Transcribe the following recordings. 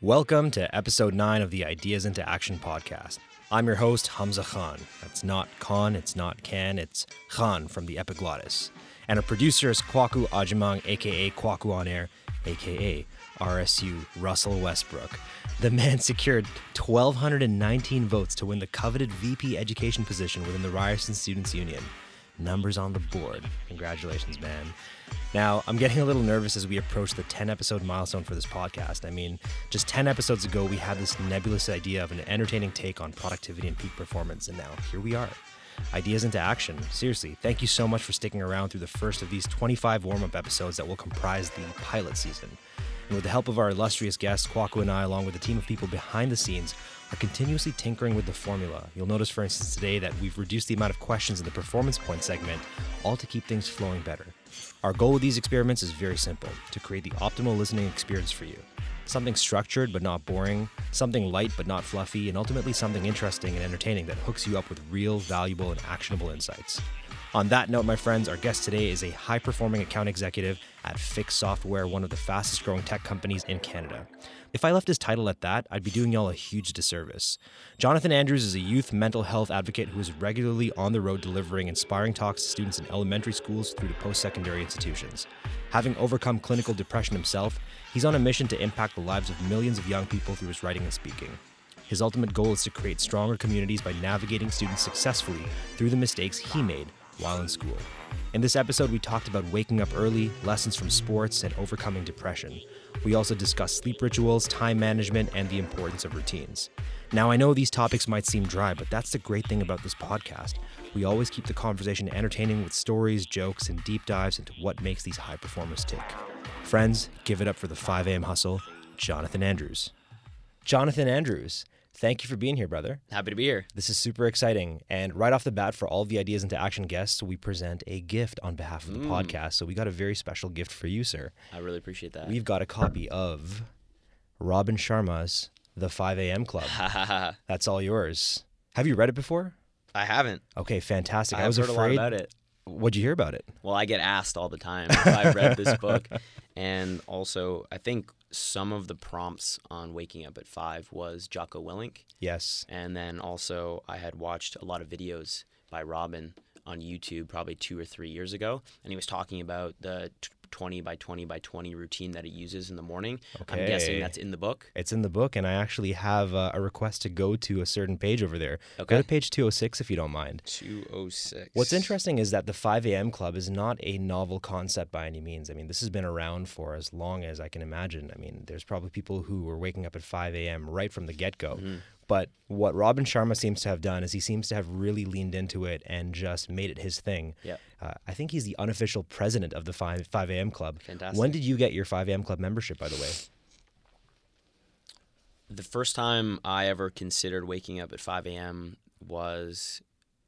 Welcome to episode 9 of the Ideas into Action podcast. I'm your host, Hamza Khan. That's not Khan, it's not Can, it's Khan from the Epiglottis. And our producer is Kwaku Ajimang, aka Kwaku on Air, aka RSU Russell Westbrook. The man secured 1,219 votes to win the coveted VP education position within the Ryerson Students Union. Numbers on the board. Congratulations, man. Now, I'm getting a little nervous as we approach the 10 episode milestone for this podcast. I mean, just 10 episodes ago, we had this nebulous idea of an entertaining take on productivity and peak performance, and now here we are. Ideas into action. Seriously, thank you so much for sticking around through the first of these 25 warm up episodes that will comprise the pilot season. And with the help of our illustrious guests, Kwaku and I, along with a team of people behind the scenes, are continuously tinkering with the formula. You'll notice, for instance, today that we've reduced the amount of questions in the performance point segment, all to keep things flowing better. Our goal with these experiments is very simple to create the optimal listening experience for you. Something structured but not boring, something light but not fluffy, and ultimately something interesting and entertaining that hooks you up with real, valuable, and actionable insights. On that note, my friends, our guest today is a high performing account executive at Fix Software, one of the fastest growing tech companies in Canada. If I left his title at that, I'd be doing y'all a huge disservice. Jonathan Andrews is a youth mental health advocate who is regularly on the road delivering inspiring talks to students in elementary schools through to post secondary institutions. Having overcome clinical depression himself, he's on a mission to impact the lives of millions of young people through his writing and speaking. His ultimate goal is to create stronger communities by navigating students successfully through the mistakes he made while in school. In this episode, we talked about waking up early, lessons from sports, and overcoming depression. We also discuss sleep rituals, time management, and the importance of routines. Now, I know these topics might seem dry, but that's the great thing about this podcast. We always keep the conversation entertaining with stories, jokes, and deep dives into what makes these high performers tick. Friends, give it up for the 5 a.m. hustle, Jonathan Andrews. Jonathan Andrews, thank you for being here, brother. Happy to be here. This is super exciting. And right off the bat, for all the Ideas into Action guests, we present a gift on behalf of the Mm. podcast. So we got a very special gift for you, sir. I really appreciate that. We've got a copy of Robin Sharma's The 5 a.m. Club. That's all yours. Have you read it before? I haven't. Okay, fantastic. I, I've was heard afraid. a lot about it. What'd you hear about it? Well, I get asked all the time if I've read this book, and also I think some of the prompts on waking up at five was Jocko Willink, Yes. and then also I had watched a lot of videos by Robin on YouTube probably two or three years ago, and he was talking about the t- 20 by 20 by 20 routine that it uses in the morning. I'm guessing that's in the book. It's in the book, and I actually have uh, a request to go to a certain page over there. Go to page 206 if you don't mind. 206. What's interesting is that the 5 a.m. club is not a novel concept by any means. I mean, this has been around for as long as I can imagine. I mean, there's probably people who were waking up at 5 a.m. right from the get go. Mm-hmm. But what Robin Sharma seems to have done is he seems to have really leaned into it and just made it his thing. Yep. Uh, I think he's the unofficial president of the 5, 5 a.m. club. Fantastic. When did you get your 5 a.m. club membership, by the way? The first time I ever considered waking up at 5 a.m. was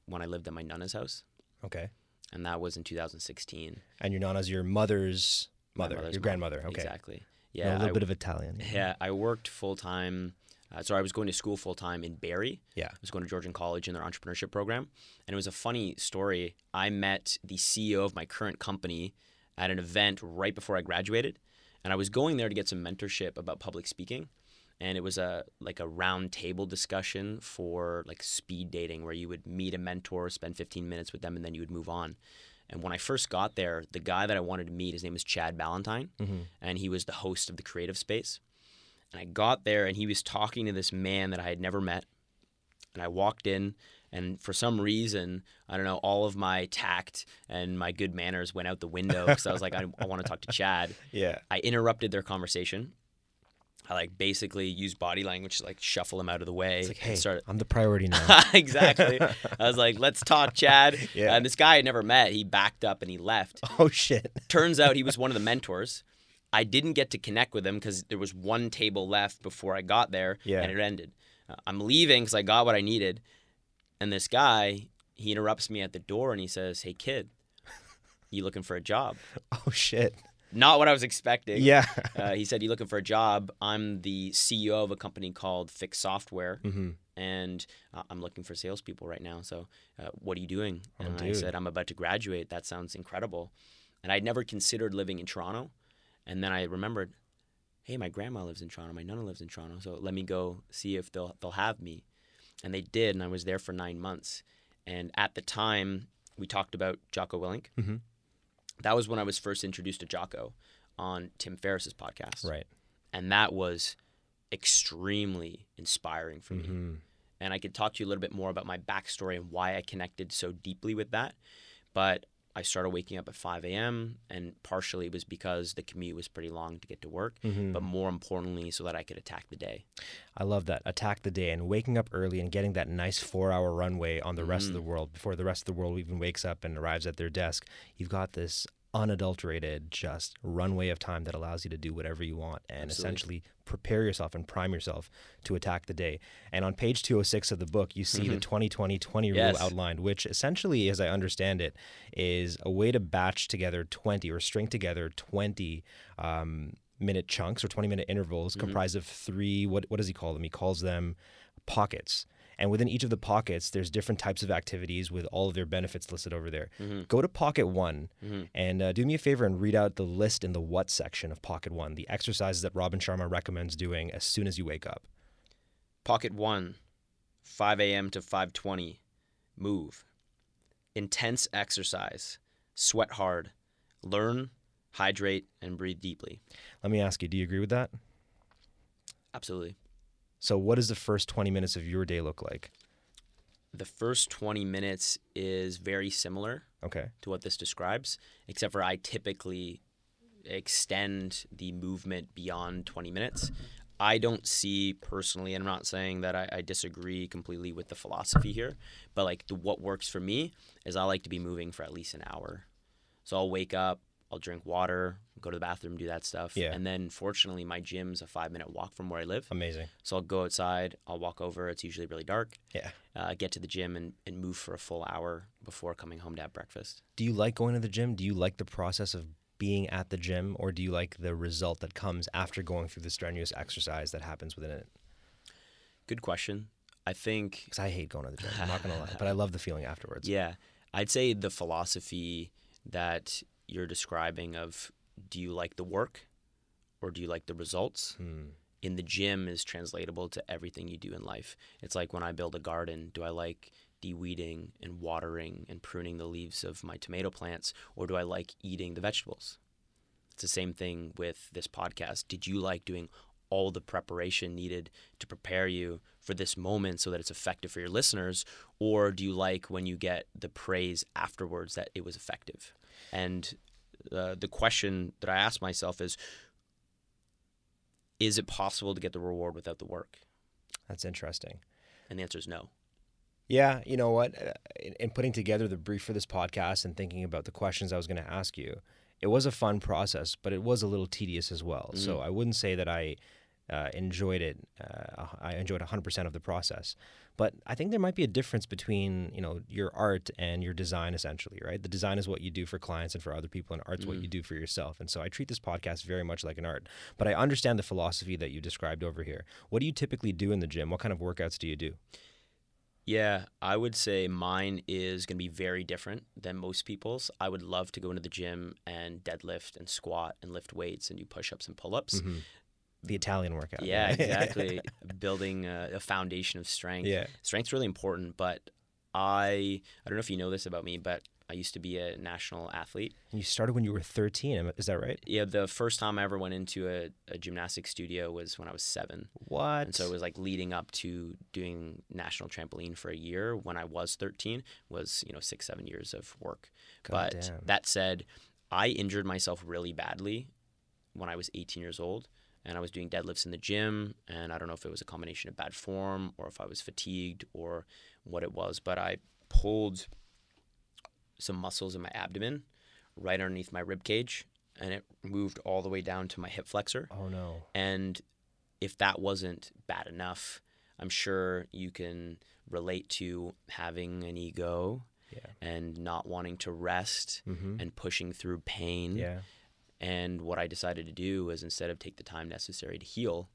when I lived at my nana's house, Okay. and that was in 2016. And your nana's your mother's mother, mother's your mom. grandmother. Okay. Exactly. Yeah, Yeah. a little I, bit of Italian. yeah, I worked full time. Uh, so I was going to school full time in Barrie. Yeah. I was going to Georgian College in their entrepreneurship program. And it was a funny story. I met the CEO of my current company at an event right before I graduated. And I was going there to get some mentorship about public speaking. And it was a like a round table discussion for like speed dating where you would meet a mentor, spend 15 minutes with them, and then you would move on. And when I first got there, the guy that I wanted to meet, his name was Chad Ballantyne, Mhm. and he was the host of the creative space. And I got there and he was talking to this man that I had never met. And I walked in, and for some reason, I don't know, all of my tact and my good manners went out the window because I was like, I, I want to talk to Chad. Yeah. I interrupted their conversation. I like basically used body language to like shuffle him out of the way. It's like, hey, started- I'm the priority now. exactly. I was like, let's talk, Chad. Yeah. And this guy I never met, he backed up and he left. oh shit. Turns out he was one of the mentors. I didn't get to connect with him because there was one table left before I got there, Yeah. and it ended. Uh, I'm leaving because I got what I needed, and this guy he interrupts me at the door and he says, "Hey kid, you looking for a job?" Oh shit. Not what I was expecting. Yeah. Uh, he said, "You looking for a job? I'm the CEO of a company called Fix Software, hmm and uh, I'm looking for salespeople right now. So, uh, what are you doing?" Oh, And I dude. said, "I'm about to graduate. That sounds incredible." And I'd never considered living in Toronto. And then I remembered, hey, my grandma lives in Toronto, my nonna lives in Toronto, so let me go see if they'll they'll have me. And they did, and I was there for nine months. And at the time, we talked about Jocko Willink. Mm-hmm. That was when I was first introduced to Jocko on Tim Ferriss's podcast. Right. And that was extremely inspiring for me. Mm-hmm. And I could talk to you a little bit more about my backstory and why I connected so deeply with that. But I started waking up at 5 a.m. and partially it was because the commute was pretty long to get to work, Mhm. but more importantly, so that I could attack the day. I love that. Attack the day and waking up early and getting that nice four hour runway on the rest of the world before the rest of the world even wakes up and arrives at their desk. You've got this unadulterated just runway of time that allows you to do whatever you want and Absolutely. essentially prepare yourself and prime yourself to attack the day. And on page 206 of the book, you see the 20 20 20 rule outlined, which essentially, as I understand it, is a way to batch together 20 or string together 20 um, minute chunks or 20 minute intervals comprised of three, what, what does he call them? He calls them pockets. And within each of the pockets, there's different types of activities with all of their benefits listed over there. Go to pocket one and uh, do me a favor and read out the list in the what section of pocket one, the exercises that Robin Sharma recommends doing as soon as you wake up. Pocket 1, 5 a.m. to 5:20. Move. Intense exercise. Sweat hard. Learn, hydrate and breathe deeply. Let me ask you, do you agree with that? Absolutely. So, what does the first 20 minutes of your day look like? The first 20 minutes is very similar Okay. to what this describes, except for I typically extend the movement beyond 20 minutes. I don't see personally, and I'm not saying that I, I disagree completely with the philosophy here, but like the, what works for me is I like to be moving for at least an hour. So I'll wake up, I'll drink water, go to the bathroom, do that stuff. Yeah. And then fortunately, my gym's a five minute walk from where I live. Amazing. So I'll go outside, I'll walk over. It's usually really dark. Yeah. Uh, get to the gym and, and move for a full hour before coming home to have breakfast. Do you like going to the gym? Do you like the process of being at the gym, or do you like the result that comes after going through the strenuous exercise that happens within it? Good question. I think, Because I hate going to the gym. I'm not gonna lie, but I love the feeling afterwards. yeah, I'd say the philosophy that you're describing of do you like the work or do you like the results Hmm. in the gym is translatable to everything you do in life. It's like when I build a garden, do I like de-weeding and watering and pruning the leaves of my tomato plants or do I like eating the vegetables? It's the same thing with this podcast. Did you like doing all the preparation needed to prepare you for this moment so that it's effective for your listeners or do you like when you get the praise afterwards that it was effective? And uh, the question that I ask myself is is it possible to get the reward without the work? That's interesting. And the answer is no. Yeah, you know what? Uh, In, in putting together the brief for this podcast and thinking about the questions I was going to ask you, it was a fun process, but it was a little tedious as well. So I wouldn't say that I uh, enjoyed it. Uh, I enjoyed 100% of the process. But I think there might be a difference between you know your art and your design, essentially, right? The design is what you do for clients and for other people, and art's what you do for yourself. And so I treat this podcast very much like an art. But I understand the philosophy that you described over here. What do you typically do in the gym? What kind of workouts do you do? Yeah, I would say mine is going to be very different than most people's. I would love to go into the gym and deadlift and squat and lift weights and do push ups and pull ups. The Italian workout. Yeah, exactly. Building a, a foundation of strength. Yeah. Strength's really important, but I I don't know if you know this about me, but I used to be a national athlete. And you started when you were 13. Is that right? Yeah, the first time I ever went into a, a gymnastics studio was when I was seven. What? And so it was like leading up to doing national trampoline for a year when I was 13 was, you know, six, seven years of work. God but damn. that said, I injured myself really badly when I was 18 years old. And I was doing deadlifts in the gym. And I don't know if it was a combination of bad form or if I was fatigued or what it was. But I pulled some muscles in my abdomen right underneath my rib cage. And it moved all the way down to my hip flexor. oh no. And if that wasn't bad enough, I'm sure you can relate to having an ego Yeah. and not wanting to rest Mm-hmm. and pushing through pain. Yeah. And what I decided to do was instead of take the time necessary to heal,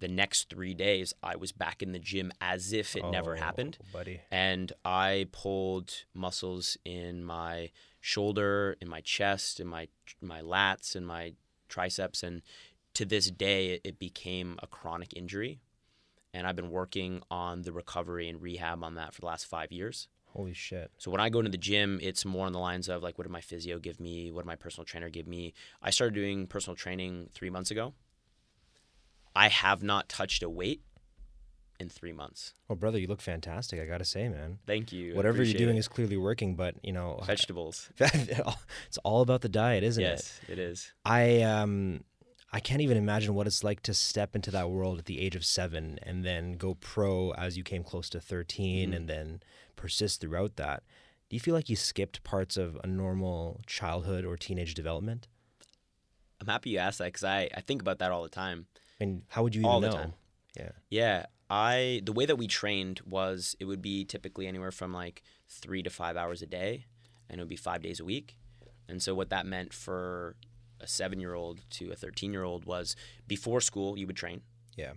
the next three days I was back in the gym as if it never Oh, happened. buddy. And I pulled muscles in my shoulder, in my chest, in my my lats, and my triceps, and to this day, it became a chronic injury, and I've been working on the recovery and rehab on that for the last five years. Holy shit. So when I go to the gym, it's more on the lines of like, what did my physio give me? What did my personal trainer give me? I started doing personal training three months ago. I have not touched a weight in three months. Well, brother, you look fantastic. I gotta say, man. Thank you. Whatever you're doing it. is clearly working, but you know, vegetables. it's all about the diet, isn't it? yes, it is. I um I can't even imagine what it's like to step into that world at the age of seven and then go pro as you came close to 13 Mhm. and then persist throughout that. Do you feel like you skipped parts of a normal childhood or teenage development? I'm happy you asked that because I, I think about that all the time. And how would you even All the know? time. Yeah. Yeah, I the way that we trained was it would be typically anywhere from like three to five hours a day, and it would be five days a week. And so what that meant for a seven year old to a thirteen year old was before school you would train. Yeah.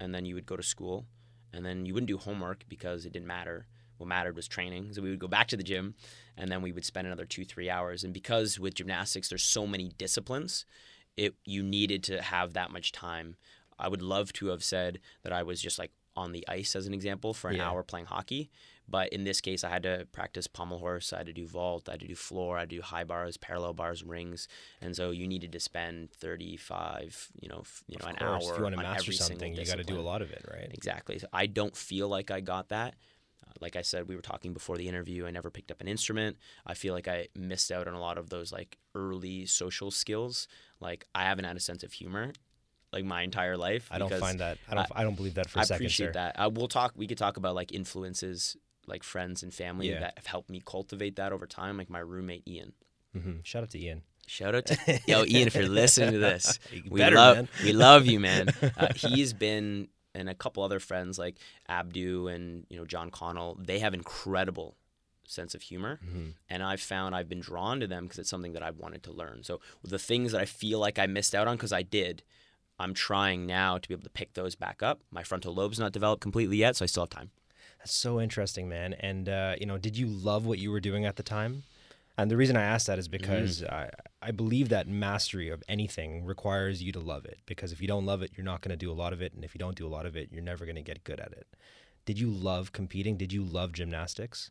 And then you would go to school, and then you wouldn't do homework because it didn't matter. What mattered was training. So we would go back to the gym, and then we would spend another two three hours. And because with gymnastics there's so many disciplines, it you needed to have that much time. I would love to have said that I was just like on the ice as an example for an Yeah. hour playing hockey. But in this case, I had to practice pommel horse. I had to do vault. I had to do floor. I had to do high bars, parallel bars, rings. And so you needed to spend 35, you know, f- you know, Of an course, hour if you want to master something, you got to do a lot of it, right? Exactly. So I don't feel like I got that. Like I said, we were talking before the interview. I never picked up an instrument. I feel like I missed out on a lot of those like early social skills. Like I haven't had a sense of humor like my entire life. I don't find that. I don't. I, don't believe that for a I second, I appreciate sir. that. Uh, we'll talk. We could talk about like influences, like friends and family Yeah. that have helped me cultivate that over time. Like my roommate Ian. hmm Shout out to Ian. Shout out to yo Ian if you're listening to this. We better, love man. we love you, man. Uh, he's been and a couple other friends like Abdu and you know John Connell. They have incredible sense of humor, Mhm. and I've found I've been drawn to them because it's something that I've wanted to learn. So the things that I feel like I missed out on because I did. I'm trying now to be able to pick those back up. My frontal lobe's not developed completely yet, so I still have time. That's so interesting, man. And uh, you know, did you love what you were doing at the time? And the reason I ask that is because I, I believe that mastery of anything requires you to love it. Because if you don't love it, you're not going to do a lot of it, and if you don't do a lot of it, you're never going to get good at it. Did you love competing? Did you love gymnastics?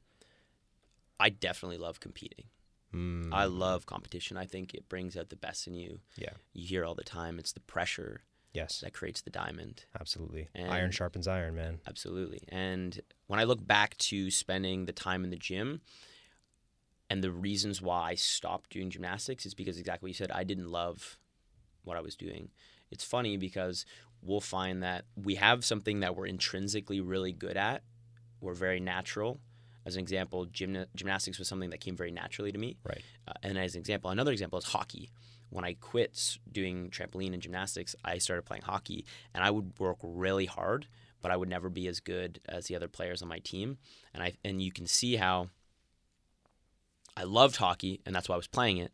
I definitely love competing. Mm, I love competition. I think it brings out the best in you. Yeah. You hear all the time. It's the pressure yes, that creates the diamond. absolutely. iron sharpens iron, man. Absolutely. And when I look back to spending the time in the gym and the reasons why I stopped doing gymnastics is because exactly what you said. I didn't love what I was doing. It's funny because we'll find that we have something that we're intrinsically really good at. We're very natural. As an example, gymna- gymnastics was something that came very naturally to me. Right. Uh, and as an example, another example is hockey. When I quit doing trampoline and gymnastics, I started playing hockey, and I would work really hard, but I would never be as good as the other players on my team. And I and you can see how I loved hockey, and that's why I was playing it.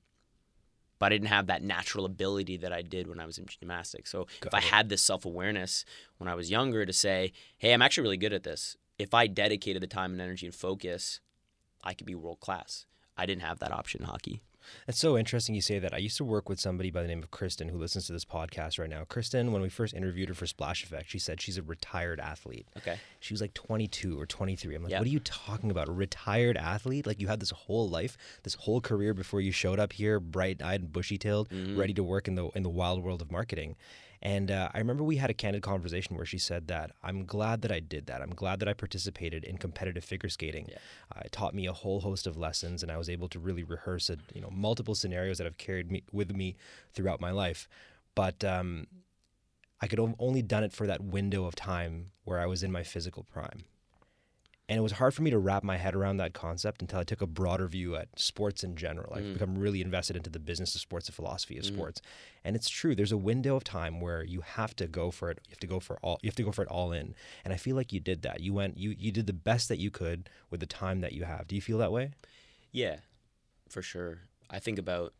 But I didn't have that natural ability that I did when I was in gymnastics. So if Got I had this self awareness when I was younger to say, "Hey, I'm actually really good at this," if I dedicated the time and energy and focus, I could be world class. I didn't have that option in hockey. It's so interesting you say that. I used to work with somebody by the name of Kristen who listens to this podcast right now. Kristen, when we first interviewed her for Splash Effect, she said she's a retired athlete. Okay. She was like 22 or 23. I'm like, Yeah. what are you talking about? A retired athlete? Like you had this whole life, this whole career before you showed up here, bright-eyed and bushy-tailed, Mhm. ready to work in the in the wild world of marketing. And uh, I remember we had a candid conversation where she said that I'm glad that I did that. I'm glad that I participated in competitive figure skating. Yeah. Uh, it taught me a whole host of lessons, and I was able to really rehearse it. You know, multiple scenarios that have carried me with me throughout my life. But um, I could have only done it for that window of time where I was in my physical prime. And it was hard for me to wrap my head around that concept until I took a broader view at sports in general. I've Mm. become really invested into the business of sports, the philosophy of Mm. sports. And it's true, there's a window of time where you have to go for it. You have to go for all you have to go for it all in. And I feel like you did that. You went you you did the best that you could with the time that you have. Do you feel that way? Yeah, for sure. I think about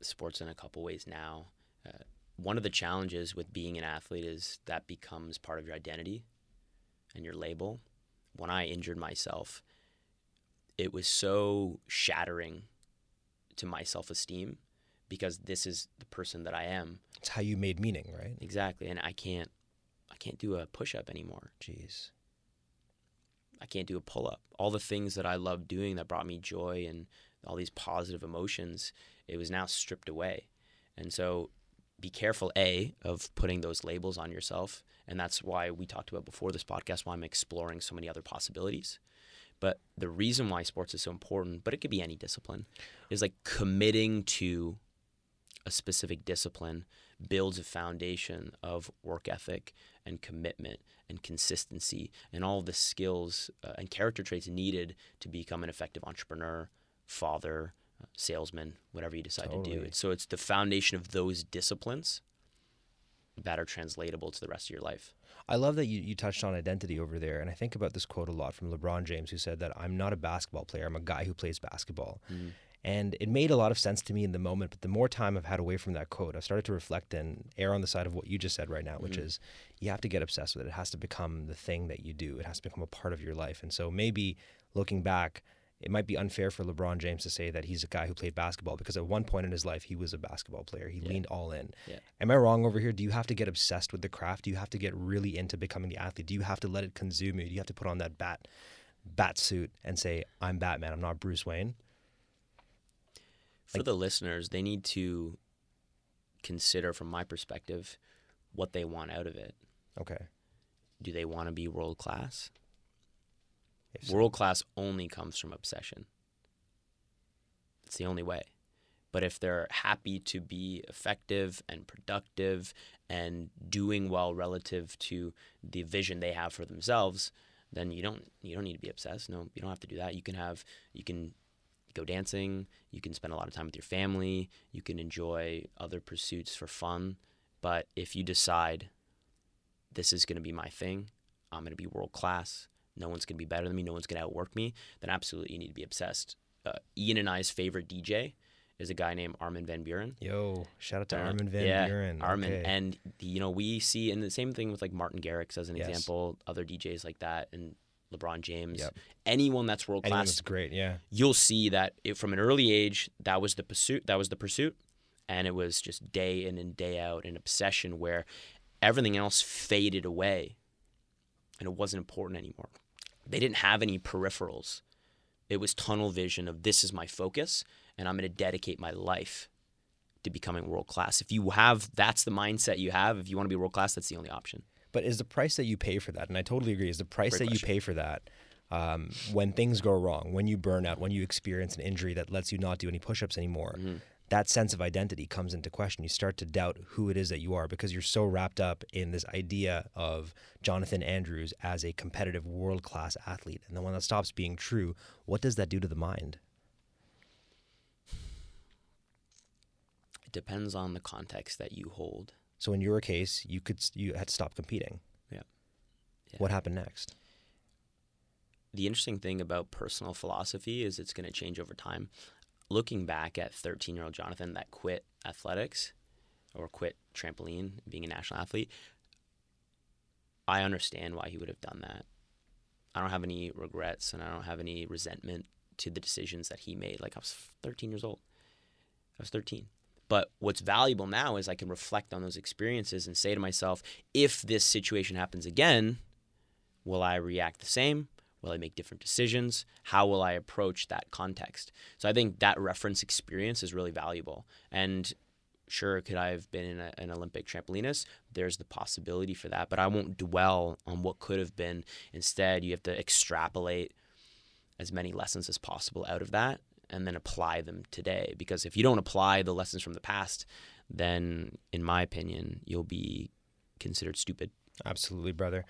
sports in a couple ways now. Uh, one of the challenges with being an athlete is that becomes part of your identity and your label. When I injured myself, it was so shattering to my self esteem because this is the person that I am. It's how you made meaning, right? Exactly. And I can't I can't do a push up anymore. Jeez. I can't do a pull up. All the things that I loved doing that brought me joy and all these positive emotions, it was now stripped away. And so be careful, A, of putting those labels on yourself. And that's why we talked about before this podcast, why I'm exploring so many other possibilities. But the reason why sports is so important, but it could be any discipline, is like committing to a specific discipline builds a foundation of work ethic and commitment and consistency and all the skills uh, and character traits needed to become an effective entrepreneur, father, uh, salesman, whatever you decide to do. Totally. So it's the foundation of those disciplines that are translatable to the rest of your life. I love that you, you touched on identity over there. And I think about this quote a lot from LeBron James, who said that I'm not a basketball player, I'm a guy who plays basketball. Mm. And it made a lot of sense to me in the moment. But the more time I've had away from that quote, I've started to reflect and err on the side of what you just said right now, which mm. is you have to get obsessed with it. It has to become the thing that you do, it has to become a part of your life. And so maybe looking back, it might be unfair for LeBron James to say that he's a guy who played basketball because at one point in his life he was a basketball player. He leaned all in. Yeah. Am I wrong over here? Do you have to get obsessed with the craft? Do you have to get really into becoming the athlete? Do you have to let it consume you? Do you have to put on that bat bat suit and say, I'm Batman, I'm not Bruce Wayne? For the listeners, they need to consider, from my perspective, what they want out of it. Okay. Do they want to be world class? If World class only comes from obsession. It's the only way. But if they're happy to be effective and productive and doing well relative to the vision they have for themselves, then you don't you don't need to be obsessed. No, you don't have to do that. You can have you can go dancing, you can spend a lot of time with your family, you can enjoy other pursuits for fun. But if you decide this is going to be my thing, I'm going to be world class, no one's going to be better than me, no one's going to outwork me, then absolutely you need to be obsessed. Uh, Ian and I's favorite DJ is a guy named Armin van Buuren. Yo, shout out to Uh, Armin Van yeah, Buuren. Armin, Okay. and you know we see, and the same thing with like Martin Garrix as an Yes. example, other DJs like that, and LeBron James. Yep. Anyone that's world class. that's great, yeah. you'll see that it, from an early age that was the pursuit. That was the pursuit, and it was just day in and day out an obsession where everything else faded away, and it wasn't important anymore. They didn't have any peripherals. It was tunnel vision of this is my focus, and I'm going to dedicate my life to becoming world class. If you have that's the mindset you have, if you want to be world class, that's the only option. But is the price that you pay for that, and I totally agree, is the price Great that question. you pay for that um, when things go wrong, when you burn out, when you experience an injury that lets you not do any push ups anymore, Mm-hmm. That sense of identity comes into question. You start to doubt who it is that you are because you're so wrapped up in this idea of Jonathan Andrews as a competitive world class athlete. And then when that stops being true, what does that do to the mind? It depends on the context that you hold. So in your case, you could you had to stop competing. Yeah. Yeah. What happened next? the interesting thing about personal philosophy is it's going to change over time. Looking back at 13 year old Jonathan that quit athletics or quit trampoline, being a national athlete, I understand why he would have done that. I don't have any regrets and I don't have any resentment to the decisions that he made. Like I was 13 years old. I was 13. But what's valuable now is I can reflect on those experiences and say to myself, if this situation happens again, will I react the same? Will I make different decisions? How will I approach that context? So I think that reference experience is really valuable. And sure, could I have been a, an Olympic trampolinist? There's the possibility for that, but I won't dwell on what could have been. Instead, you have to extrapolate as many lessons as possible out of that and then apply them today. Because if you don't apply the lessons from the past, then, in my opinion, you'll be considered stupid. Absolutely, brother.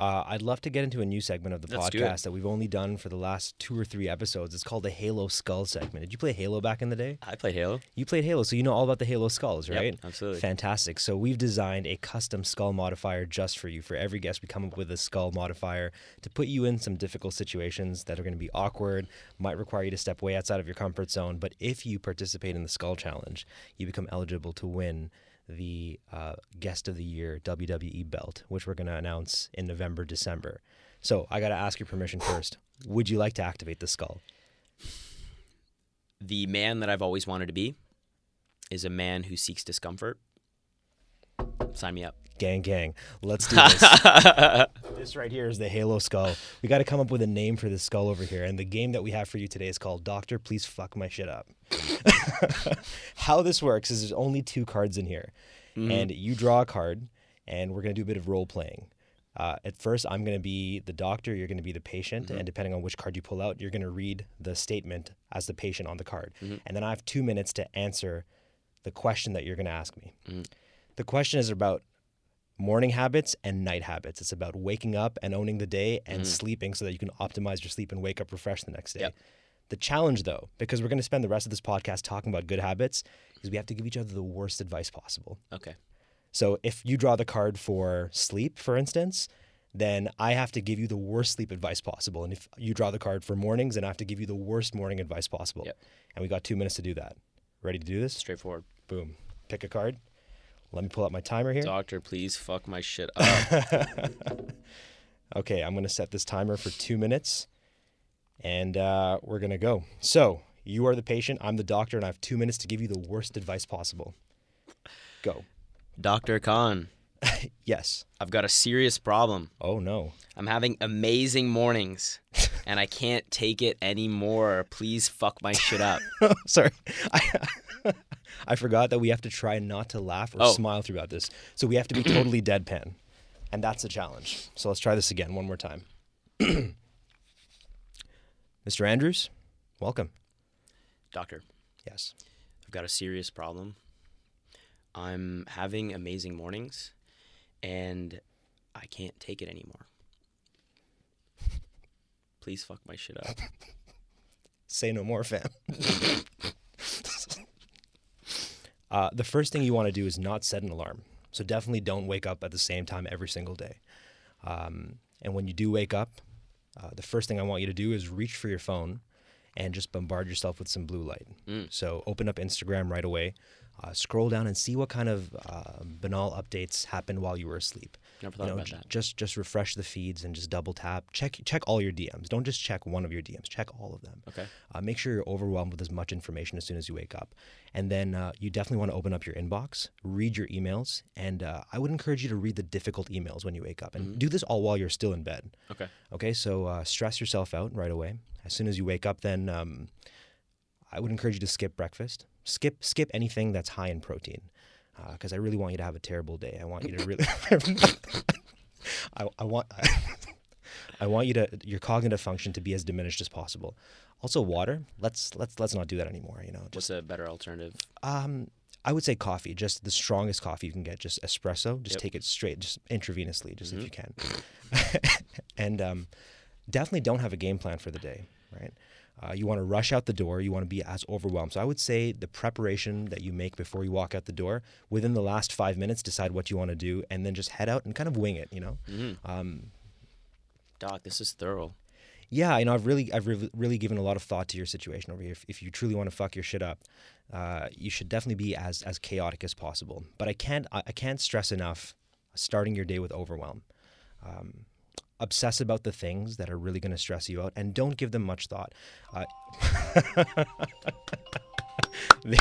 Uh, I'd love to get into a new segment of the Let's podcast that we've only done for the last two or three episodes. It's called the Halo Skull segment. Did you play Halo back in the day? I played Halo. You played Halo, so you know all about the Halo skulls, Yep, right? absolutely. Fantastic. So we've designed a custom skull modifier just for you. For every guest, we come up with a skull modifier to put you in some difficult situations that are going to be awkward, might require you to step way outside of your comfort zone. But if you participate in the skull challenge, you become eligible to win the uh, Guest of the Year WWE belt, which we're going to announce in November, December. So I got to ask your permission first. Would you like to activate the skull? the man that I've always wanted to be, is a man who seeks discomfort. Sign me up. Gang, gang. Let's do this. this right here is the Halo skull. We got to come up with a name for this skull over here. And the game that we have for you today is called Doctor, Please Fuck My Shit Up. How this works is there's only two cards in here. Mm-hmm. And you draw a card, and we're going to do a bit of role playing. Uh, at first, I'm going to be the doctor, you're going to be the patient, mm-hmm. and depending on which card you pull out, you're going to read the statement as the patient on the card. Mm-hmm. And then I have two minutes to answer the question that you're going to ask me. The question is about morning habits and night habits. It's about waking up and owning the day and sleeping so that you can optimize your sleep and wake up refreshed the next day. Yep. The challenge, though, because we're going to spend the rest of this podcast talking about good habits, is we have to give each other the worst advice possible. Okay. So if you draw the card for sleep, for instance, then I have to give you the worst sleep advice possible. And if you draw the card for mornings, then I have to give you the worst morning advice possible. Yep. And we got two minutes to do that. Ready to do this? Straightforward. Boom. Pick a card. Let me pull up my timer here. Doctor, please fuck my shit up. Okay, I'm going to set this timer for two minutes and uh, we're going to go. So, you are the patient, I'm the doctor, and I have two minutes to give you the worst advice possible. Go. Dr. Khan, Yes. I've got a serious problem. Oh, no. I'm having amazing mornings and I can't take it anymore. Please fuck my shit up. Sorry. I, I forgot that we have to try not to laugh or Oh. smile throughout this. So, we have to be totally deadpan. And that's a challenge. So, let's try this again one more time. Mr. Andrews, welcome. Doctor, Yes. I've got a serious problem. I'm having amazing mornings and I can't take it anymore. Please fuck my shit up. Say no more, fam. uh, the first thing you want to do is not set an alarm. So definitely don't wake up at the same time every single day. Um, and when you do wake up, uh, the first thing I want you to do is reach for your phone and just bombard yourself with some blue light. So open up Instagram right away, uh, scroll down and see what kind of uh, banal updates happened while you were asleep. Never thought about that. Just just refresh the feeds and just double tap. Check check all your DMs. Don't just check one of your DMs. Check all of them. Okay. Uh, make sure you're overwhelmed with as much information as soon as you wake up. And then uh, you definitely want to open up your inbox, read your emails, and uh, I would encourage you to read the difficult emails when you wake up. And do this all while you're still in bed. Okay. Okay, so uh, stress yourself out right away. As soon as you wake up, then um, I would encourage you to skip breakfast. Skip skip anything that's high in protein, because I really want you to have a terrible day. I want you to really. I, I want. I want you to your cognitive function to be as diminished as possible. Also, water. Let's let's let's not do that anymore. You know, just What's a better alternative? um, I would say coffee, just the strongest coffee you can get, just espresso. Just Yep. take it straight, just intravenously, just if you can. and um, definitely don't have a game plan for the day, right? Uh, you want to rush out the door. You want to be as overwhelmed. So I would say the preparation that you make before you walk out the door, within the last five minutes, decide what you want to do, and then just head out and kind of wing it. You know, um, Doc, this is thorough. yeah, you know, I've really, I've re- really given a lot of thought to your situation over here. If, if you truly want to fuck your shit up, uh, you should definitely be as as chaotic as possible. But I can't, I, I can't stress enough starting your day with overwhelm. Um, obsess about the things that are really going to stress you out, and don't give them much thought. Uh,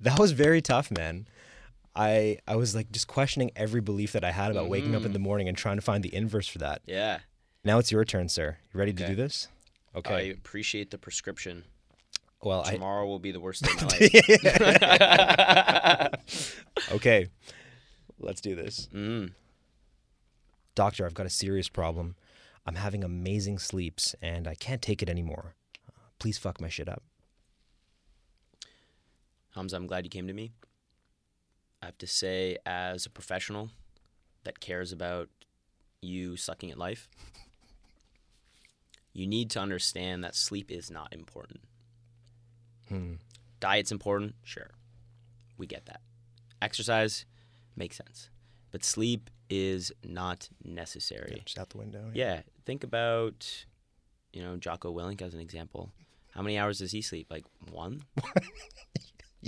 that was very tough, man. I I was like just questioning every belief that I had about waking up in the morning and trying to find the inverse for that. Yeah. Now it's your turn, sir. You ready to do this? Okay. I appreciate the prescription. well, I Tomorrow will be the worst day of my life. okay. Let's do this. Mm. Doctor, I've got a serious problem. I'm having amazing sleeps and I can't take it anymore. Uh, please fuck my shit up. Hamza, I'm glad you came to me. I have to say, as a professional that cares about you sucking at life, you need to understand that sleep is not important. Hmm. Diet's important, sure. We get that. Exercise makes sense. But sleep is not necessary. Just out the window. Yeah, think about, you know, Jocko Willink as an example. How many hours does he sleep? Like one?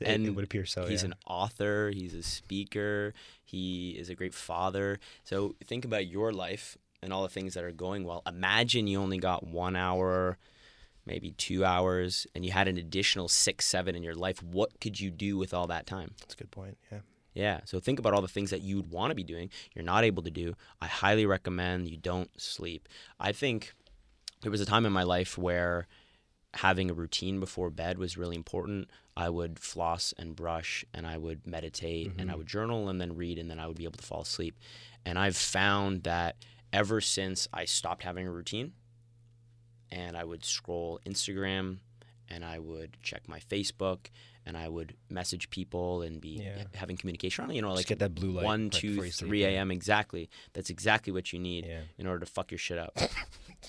It- And it would appear so. he's yeah. an author, he's a speaker, he is a great father. So think about your life and all the things that are going well. Imagine you only got one hour, maybe two hours, and you had an additional six, seven in your life, what could you do with all that time? That's a good point. Yeah. Yeah. So think about all the things that you would want to be doing, you're not able to do. I highly recommend you don't sleep. I think there was a time in my life where having a routine before bed was really important. I would floss and brush and I would meditate and I mm-hmm. would journal and then read and then I would be able to fall asleep. And I've found that ever since I stopped having a routine and I would scroll Instagram and I would check my Facebook and I would message people and be Yeah. having communication on, you know, Just like get that blue light one, right two, before you sleep, three a.m. Exactly. That's exactly what you need Yeah. in order to fuck your shit up.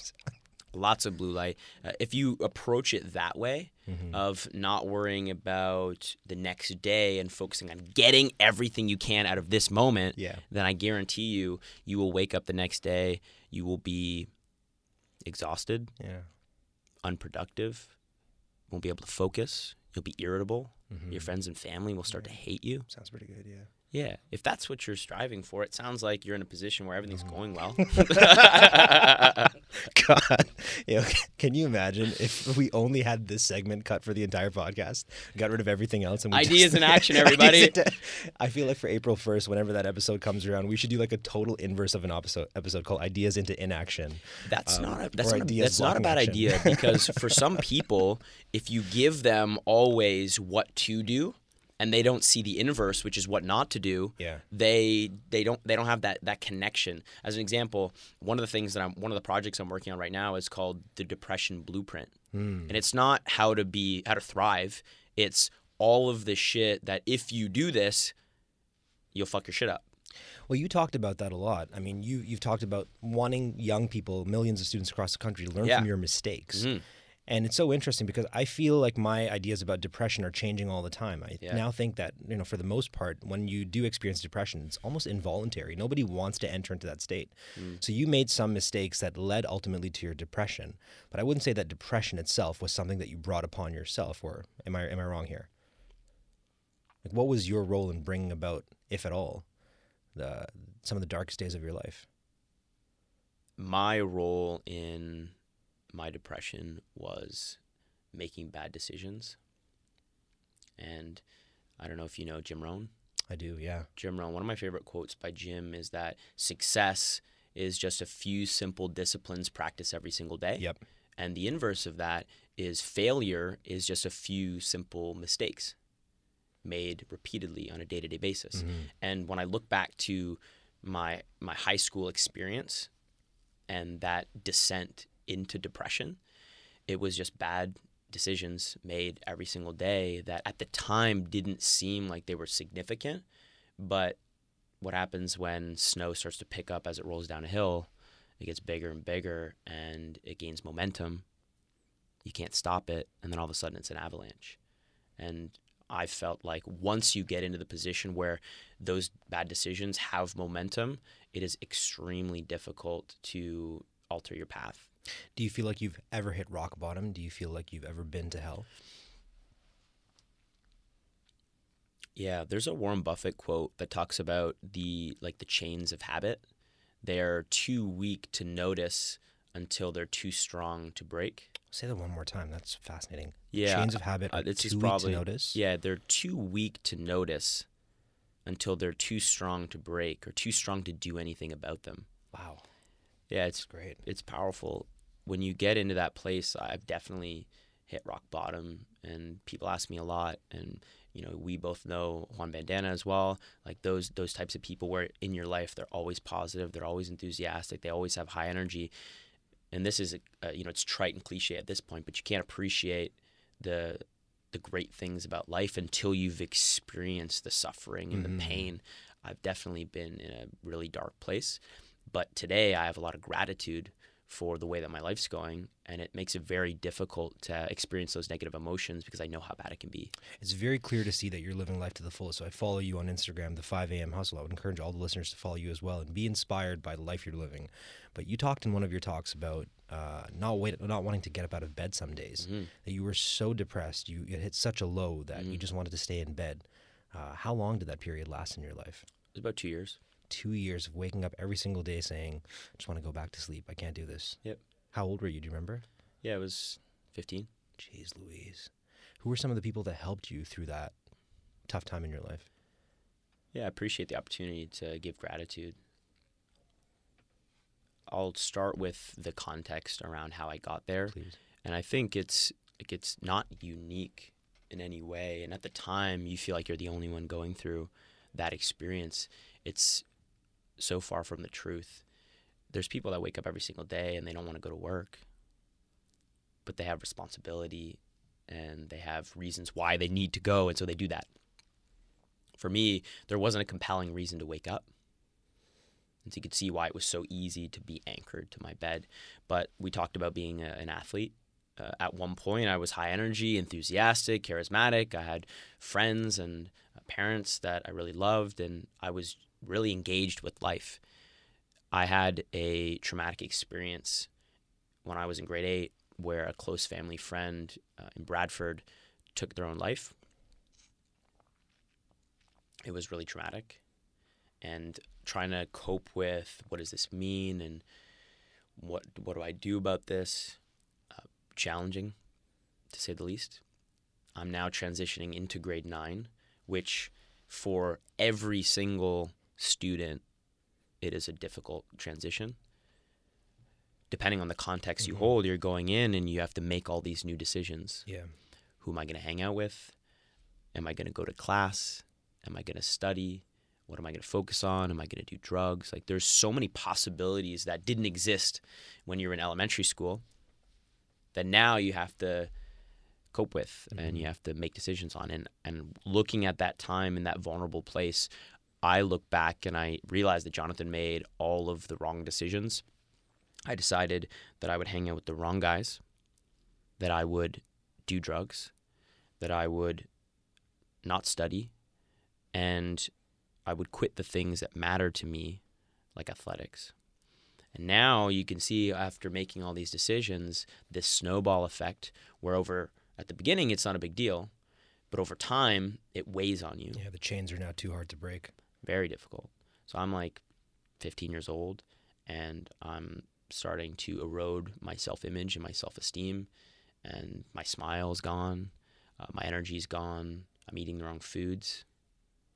Lots of blue light. Uh, if you approach it that way, Mm-hmm. of not worrying about the next day and focusing on getting everything you can out of this moment, Yeah. then I guarantee you, you will wake up the next day, you will be exhausted, Yeah. unproductive, won't be able to focus, you'll be irritable. Mhm. Your friends and family will start to hate you. Sounds pretty good. Yeah. Yeah, if that's what you're striving for, it sounds like you're in a position where everything's Mm-hmm. going well. God, you know, can you imagine if we only had this segment cut for the entire podcast, got rid of everything else, and we Ideas just- in action, everybody. I feel like for April first, whenever that episode comes around, we should do like a total inverse of an episode episode called "Ideas into Inaction." That's Um, not a, that's or not a, that's not a bad action. idea because for some people, if you give them always what to do, and they don't see the inverse, which is what not to do, Yeah. they they don't they don't have that that connection. As an example, one of the things that I'm one of the projects I'm working on right now is called the Depression Blueprint, Hmm. and it's not how to be how to thrive. It's all of the shit that if you do this, you'll fuck your shit up. Well, you talked about that a lot. I mean, you you've talked about wanting young people, millions of students across the country, to learn Yeah. from your mistakes. Mhm. And it's so interesting because I feel like my ideas about depression are changing all the time. I Yeah. now think that, you know, for the most part, when you do experience depression, it's almost involuntary. Nobody wants to enter into that state. Mm. So you made some mistakes that led ultimately to your depression. But I wouldn't say that depression itself was something that you brought upon yourself or am I am I wrong here? Like what was your role in bringing about, if at all, the some of the darkest days of your life? my role in my depression was making bad decisions. And I don't know if you know Jim Rohn. I do, yeah. Jim Rohn, one of my favorite quotes by Jim is that success is just a few simple disciplines practiced every single day. Yep. And the inverse of that is failure is just a few simple mistakes made repeatedly on a day-to-day basis. Mm-hmm. And when I look back to my my high school experience and that descent into depression, it was just bad decisions made every single day that at the time didn't seem like they were significant, but what happens when snow starts to pick up as it rolls down a hill, it gets bigger and bigger and it gains momentum. You can't stop it, and then all of a sudden it's an avalanche. And I felt like once you get into the position where those bad decisions have momentum, it is extremely difficult to alter your path. Do you feel like you've ever hit rock bottom? Do you feel like you've ever been to hell? Yeah, there's a Warren Buffett quote that talks about the like the chains of habit. They're too weak to notice until they're too strong to break. Say that one more time. That's fascinating. Yeah, Chains of habit uh, are this too is weak probably- to notice. Yeah, they're too weak to notice until they're too strong to break or too strong to do anything about them. Wow. Yeah, it's great. it's powerful. When you get into that place, I've definitely hit rock bottom, and people ask me a lot, and you know we both know Juan Bandana as well. Like those those types of people where in your life they're always positive, they're always enthusiastic, they always have high energy, and this is uh, you know it's trite and cliche at this point, but you can't appreciate the the great things about life until you've experienced the suffering and Mhm. the pain. I've definitely been in a really dark place, but today I have a lot of gratitude for the way that my life's going, and it makes it very difficult to experience those negative emotions because I know how bad it can be. It's very clear to see that you're living life to the fullest. So I follow you on Instagram, the 5 a.m. Hustle. I would encourage all the listeners to follow you as well and be inspired by the life you're living. But you talked in one of your talks about uh, not wait, not wanting to get up out of bed some days. Mhm. That you were so depressed, you it hit such a low that you Mhm. just wanted to stay in bed. Uh, how long did that period last in your life? It was about two years. Two years of waking up every single day saying, "I just want to go back to sleep. I can't do this." Yep. How old were you? Do you remember? Yeah, it was 15. Jeez Louise. Who were some of the people that helped you through that tough time in your life? Yeah, I appreciate the opportunity to give gratitude. I'll start with the context around how I got there. Please. And I think it's like it's not unique in any way. And at the time, you feel like you're the only one going through that experience. It's so far from the truth. There's people that wake up every single day and they don't want to go to work, but they have responsibility and they have reasons why they need to go, and so they do that. For me, there wasn't a compelling reason to wake up. And so you could see why it was so easy to be anchored to my bed. But we talked about being a, an athlete uh, at one point I was high energy, enthusiastic, charismatic. I had friends and parents that I really loved, and I was really engaged with life. I had a traumatic experience when I was in grade eight where a close family friend uh, in Bradford took their own life. It was really traumatic. And trying to cope with what does this mean and what what do I do about this? challenging, to say the least. I'm now transitioning into grade nine, which for every single student, it is a difficult transition. Depending on the context mm-hmm. you hold, you're going in and you have to make all these new decisions. Yeah. Who am I going to hang out with? Am I going to go to class? Am I going to study? What am I going to focus on? Am I going to do drugs? Like, there's so many possibilities that didn't exist when you were in elementary school that now you have to cope with mm-hmm. and you have to make decisions on and and looking at that time in that vulnerable place I look back and I realize that Jonathan made all of the wrong decisions. I decided that I would hang out with the wrong guys, that I would do drugs, that I would not study, and I would quit the things that matter to me, like athletics. And now you can see after making all these decisions, this snowball effect where over at the beginning it's not a big deal, but over time it weighs on you. Yeah, the chains are now too hard to break. Very difficult. So I'm like 15 years old and I'm starting to erode my self image and my self esteem, and my smile is gone, uh, my energy is gone. I'm eating the wrong foods.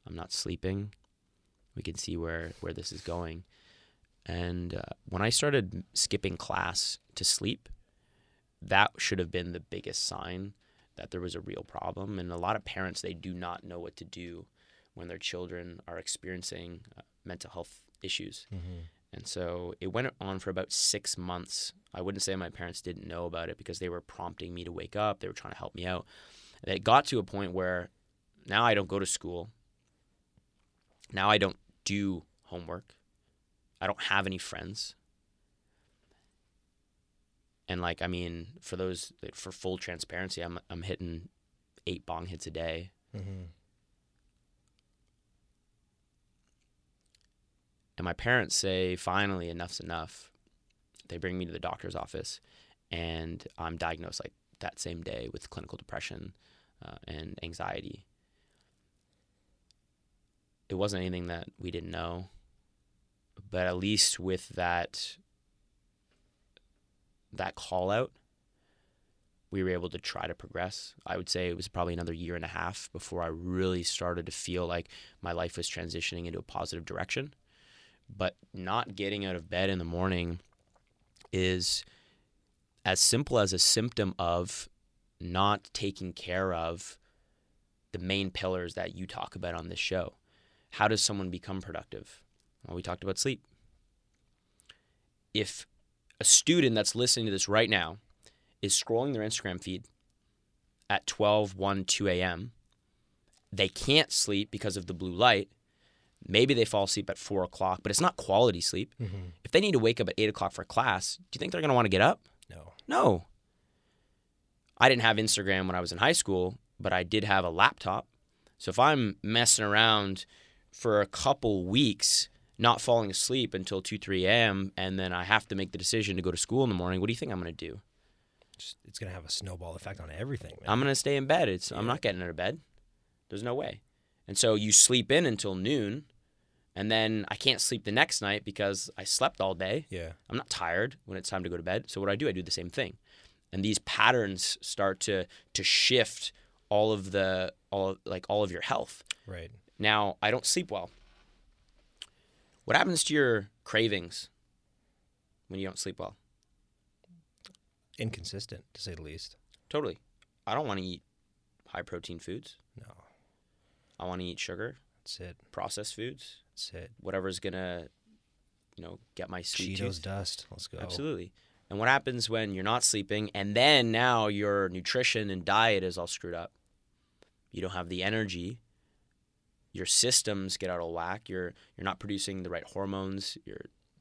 I'm not sleeping. We can see where, where this is going. And uh, when I started skipping class to sleep, that should have been the biggest sign that there was a real problem. And a lot of parents, they do not know what to do when their children are experiencing uh, mental health issues. Mm-hmm. And so it went on for about six months. I wouldn't say my parents didn't know about it because they were prompting me to wake up. They were trying to help me out. And it got to a point where now I don't go to school. Now I don't do homework. I don't have any friends. And like, I mean, for those for full transparency, I'm I'm hitting eight bong hits a day. Mm-hmm. And my parents say, finally, enough's enough. They bring me to the doctor's office, and I'm diagnosed like that same day with clinical depression uh, and anxiety. It wasn't anything that we didn't know but at least with that that call out we were able to try to progress. I would say it was probably another year and a half before i really started to feel like my life was transitioning into a positive direction. But not getting out of bed in the morning is as simple as a symptom of not taking care of the main pillars that you talk about on this show. How does someone become productive? Well, we talked about sleep. If a student that's listening to this right now is scrolling their Instagram feed at 12, 1, 2 a.m., they can't sleep because of the blue light. Maybe they fall asleep at 4 o'clock, but it's not quality sleep. Mm-hmm. If they need to wake up at 8 o'clock for class, do you think they're going to want to get up? No. No. I didn't have Instagram when I was in high school, but I did have a laptop. So if I'm messing around for a couple weeks not falling asleep until 2, 3 a.m., and then I have to make the decision to go to school in the morning, what do you think I'm going to do? It's going to have a snowball effect on everything. Man. I'm going to stay in bed. It's, yeah. I'm not getting out of bed. There's no way. And so you sleep in until noon, and then I can't sleep the next night because I slept all day. Yeah. I'm not tired when it's time to go to bed. So what do I do? I do the same thing. and these patterns start to to shift all of the all like all of your health. Right. Now, I don't sleep well. What happens to your cravings when you don't sleep well? Inconsistent, to say the least. Totally. I don't want to eat high protein foods. No. I want to eat sugar, That's it. processed foods, That's it. whatever's gonna, you know, get my sweet Cheetos tooth. dust. Let's go. Absolutely. And what happens when you're not sleeping and then now your nutrition and diet is all screwed up? You don't have the energy. Your systems get out of whack. You're you're not producing the right hormones. Your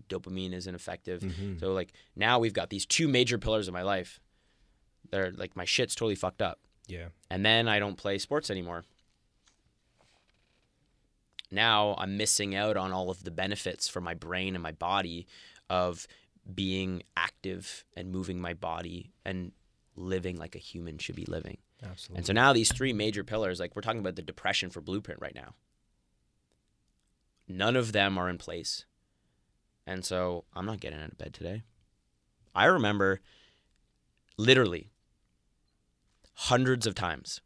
dopamine isn't effective. Mhm. So like now we've got these two major pillars of my life. They're like my shit's totally fucked up. Yeah. And then I don't play sports anymore. Now I'm missing out on all of the benefits for my brain and my body of being active and moving my body and living like a human should be living. Absolutely. And so now these three major pillars, like we're talking about the depression for blueprint right now. None of them are in place. And so I'm not getting out of bed today. I remember literally hundreds of times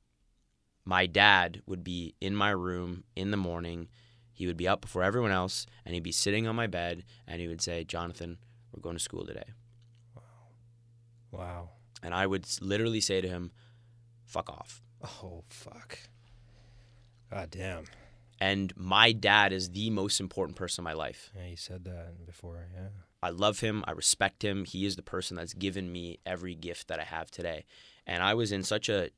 my dad would be in my room in the morning. He would be up before everyone else and he'd be sitting on my bed and he would say, Jonathan, we're going to school today. wow. Wow. And I would literally say to him, fuck off. Oh fuck. God damn. And my dad is the most important person in my life. Yeah, you said that before. Yeah. I love him. I respect him. He is the person that's given me every gift that I have today. And I was in such a,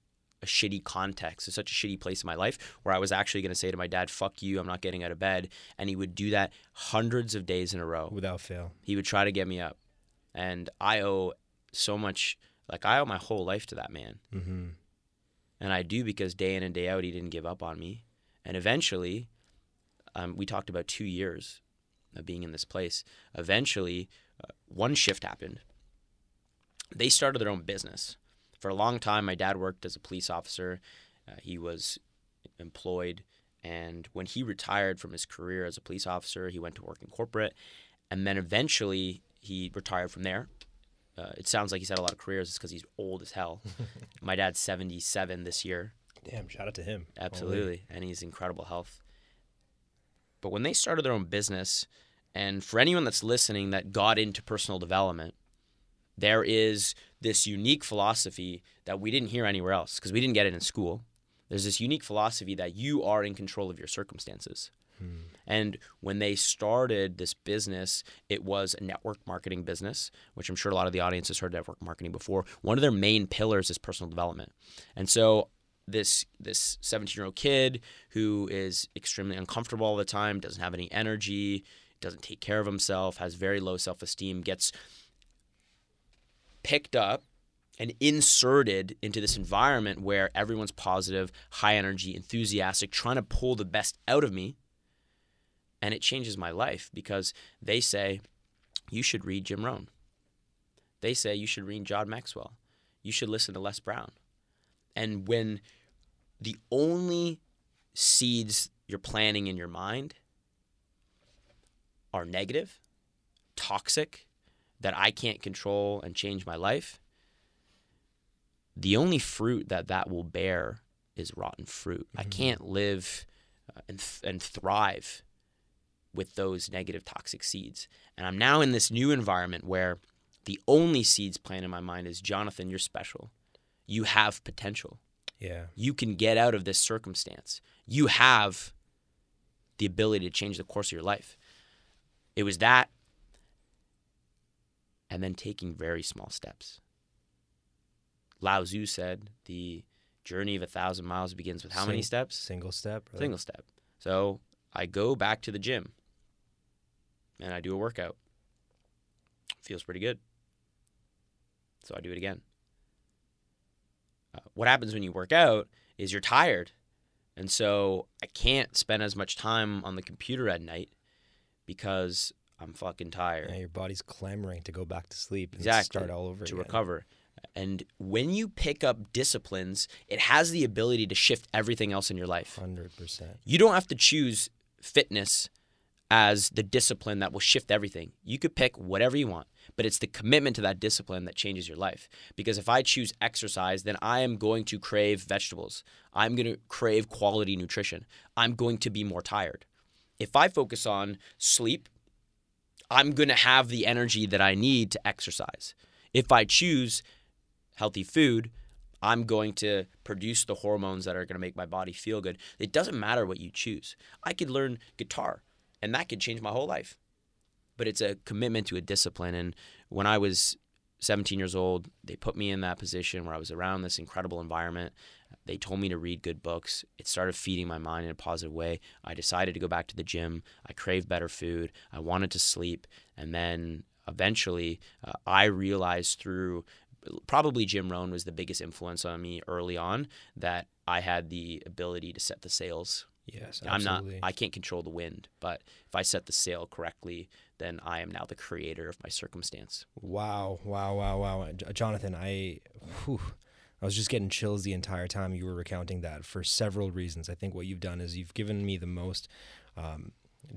a shitty context, in such a shitty place in my life where I was actually going to say to my dad, fuck you, I'm not getting out of bed. And he would do that hundreds of days in a row. Without fail. He would try to get me up. And I owe so much, like, I owe my whole life to that man. Mm-hmm. And I do because day in and day out, he didn't give up on me. And eventually, um, we talked about two years of being in this place. Eventually, uh, one shift happened. They started their own business. For a long time, my dad worked as a police officer. Uh, he was employed. And when he retired from his career as a police officer, he went to work in corporate. And then eventually, he retired from there. Uh, it sounds like he's had a lot of careers. It's because he's old as hell. my dad's 77 this year. Damn. Shout out to him. Absolutely. And he's incredible health. But when they started their own business, and for anyone that's listening that got into personal development, there is this unique philosophy that we didn't hear anywhere else because we didn't get it in school. There's this unique philosophy that you are in control of your circumstances. And when they started this business, it was a network marketing business, which I'm sure a lot of the audience has heard network marketing before. One of their main pillars is personal development. And so this this 17 year old kid who is extremely uncomfortable all the time, doesn't have any energy, doesn't take care of himself, has very low self esteem, gets picked up and inserted into this environment where everyone's positive, high energy, enthusiastic, trying to pull the best out of me. And it changes my life because they say, you should read Jim Rohn. They say you should read John Maxwell. You should listen to Les Brown. And when the only seeds you're planting in your mind are negative, toxic, that I can't control and change my life, the only fruit that that will bear is rotten fruit. I can't live uh, and, th- and thrive with those negative toxic seeds. And I'm now in this new environment where the only seeds planted in my mind is Jonathan, you're special. You have potential. Yeah. You can get out of this circumstance. You have the ability to change the course of your life. It was that and then taking very small steps. Lao Tzu said the journey of a thousand miles begins with how many steps? Single step. brother. Single step. So I go back to the gym and I do a workout. Feels pretty good. So I do it again. Uh, what happens when you work out is you're tired. And so I can't spend as much time on the computer at night because I'm fucking tired Yeah, your body's clamoring to go back to sleep and Exactly, start all over to again. recover. And when you pick up disciplines, it has the ability to shift everything else in your life. Hundred percent. You don't have to choose fitness as the discipline that will shift everything. You could pick whatever you want, but it's the commitment to that discipline that changes your life. Because if I choose exercise, then I am going to crave vegetables. I'm going to crave quality nutrition. I'm going to be more tired. If I focus on sleep, I'm going to have the energy that I need to exercise. If I choose healthy food, I'm going to produce the hormones that are going to make my body feel good. It doesn't matter what you choose. I could learn guitar and that could change my whole life. But it's a commitment to a discipline. And when I was 17 years old, they put me in that position where I was around this incredible environment. They told me to read good books. It started feeding my mind in a positive way. I decided to go back to the gym. I craved better food. I wanted to sleep. And then eventually, uh, I realized through probably Jim Rohn was the biggest influence on me early on that I had the ability to set the sails Yes, I'm not. I can't control the wind, but if I set the sail correctly, then I am now the creator of my circumstance. Wow! Wow! Wow! Wow! Jonathan, I, whew, I was just getting chills the entire time you were recounting that for several reasons. I think what you've done is you've given me the most um,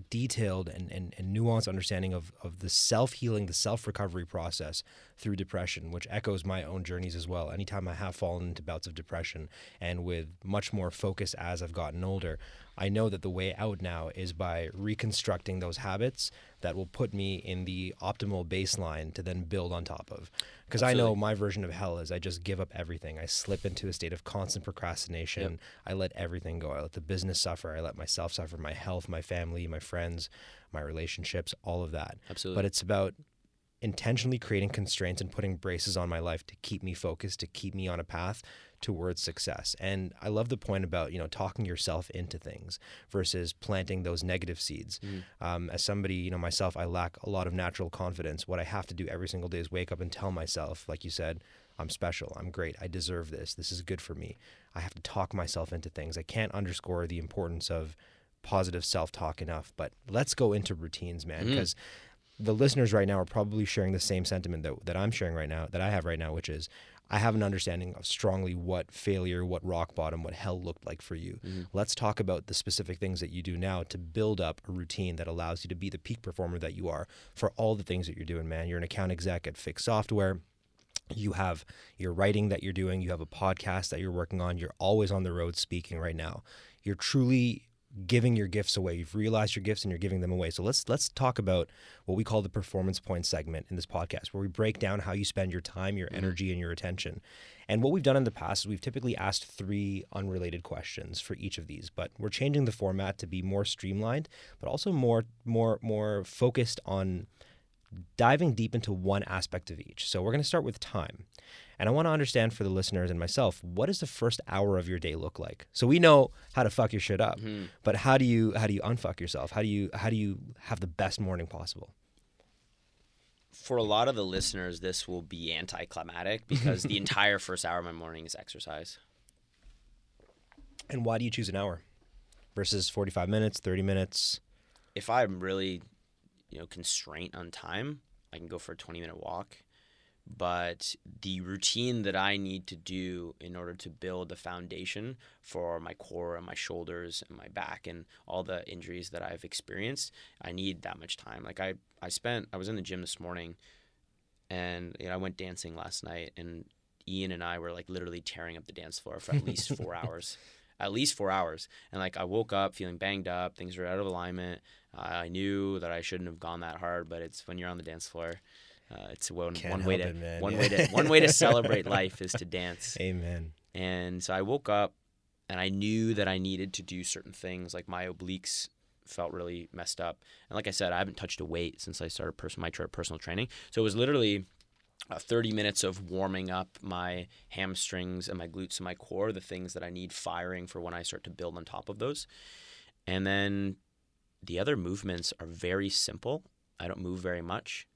detailed and, and, and nuanced understanding of, of the self healing, the self recovery process through depression, which echoes my own journeys as well. Anytime I have fallen into bouts of depression and with much more focus as I've gotten older, I know that the way out now is by reconstructing those habits that will put me in the optimal baseline to then build on top of. Because I know my version of hell is I just give up everything. I slip into a state of constant procrastination. Yep. I let everything go. I let the business suffer. I let myself suffer, my health, my family, my friends, my relationships, all of that. Absolutely. But it's about intentionally creating constraints and putting braces on my life to keep me focused, to keep me on a path towards success. And I love the point about, you know, talking yourself into things versus planting those negative seeds. Mm. Um, as somebody, you know, myself, I lack a lot of natural confidence. What I have to do every single day is wake up and tell myself, like you said, I'm special. I'm great. I deserve this. This is good for me. I have to talk myself into things. I can't underscore the importance of positive self talk enough. But let's go into routines, man, because mm. the listeners right now are probably sharing the same sentiment that, that I'm sharing right now, that I have right now, which is I have an understanding of strongly what failure, what rock bottom, what hell looked like for you. Mm-hmm. Let's talk about the specific things that you do now to build up a routine that allows you to be the peak performer that you are for all the things that you're doing, man. You're an account exec at Fix Software you have your writing that you're doing, you have a podcast that you're working on, you're always on the road speaking right now. You're truly giving your gifts away. You've realized your gifts and you're giving them away. So let's let's talk about what we call the performance point segment in this podcast, where we break down how you spend your time, your mm-hmm. energy, and your attention. And what we've done in the past is we've typically asked three unrelated questions for each of these, but we're changing the format to be more streamlined, but also more more more focused on diving deep into one aspect of each. So we're going to start with time. And I want to understand for the listeners and myself, what does the first hour of your day look like? So we know how to fuck your shit up, mm-hmm. but how do you how do you unfuck yourself? How do you how do you have the best morning possible? For a lot of the listeners, this will be anticlimactic because the entire first hour of my morning is exercise. And why do you choose an hour versus 45 minutes, 30 minutes? If I'm really, you know, constraint on time, I can go for a 20 minute walk but the routine that I need to do in order to build the foundation for my core and my shoulders and my back and all the injuries that I've experienced, I need that much time. Like I, I spent, I was in the gym this morning, and you know, I went dancing last night, and Ian and I were like literally tearing up the dance floor for at least four hours. At least four hours, and like I woke up feeling banged up, things were out of alignment. I knew that I shouldn't have gone that hard, but it's when you're on the dance floor, uh, it's one, one way to it, one yeah. way to one way to celebrate life is to dance. Amen. And so I woke up and I knew that I needed to do certain things. Like my obliques felt really messed up, and like I said, I haven't touched a weight since I started person my personal training. So it was literally. Uh, 30 minutes of warming up my hamstrings and my glutes and my core, the things that I need firing for when I start to build on top of those. And then the other movements are very simple. I don't move very much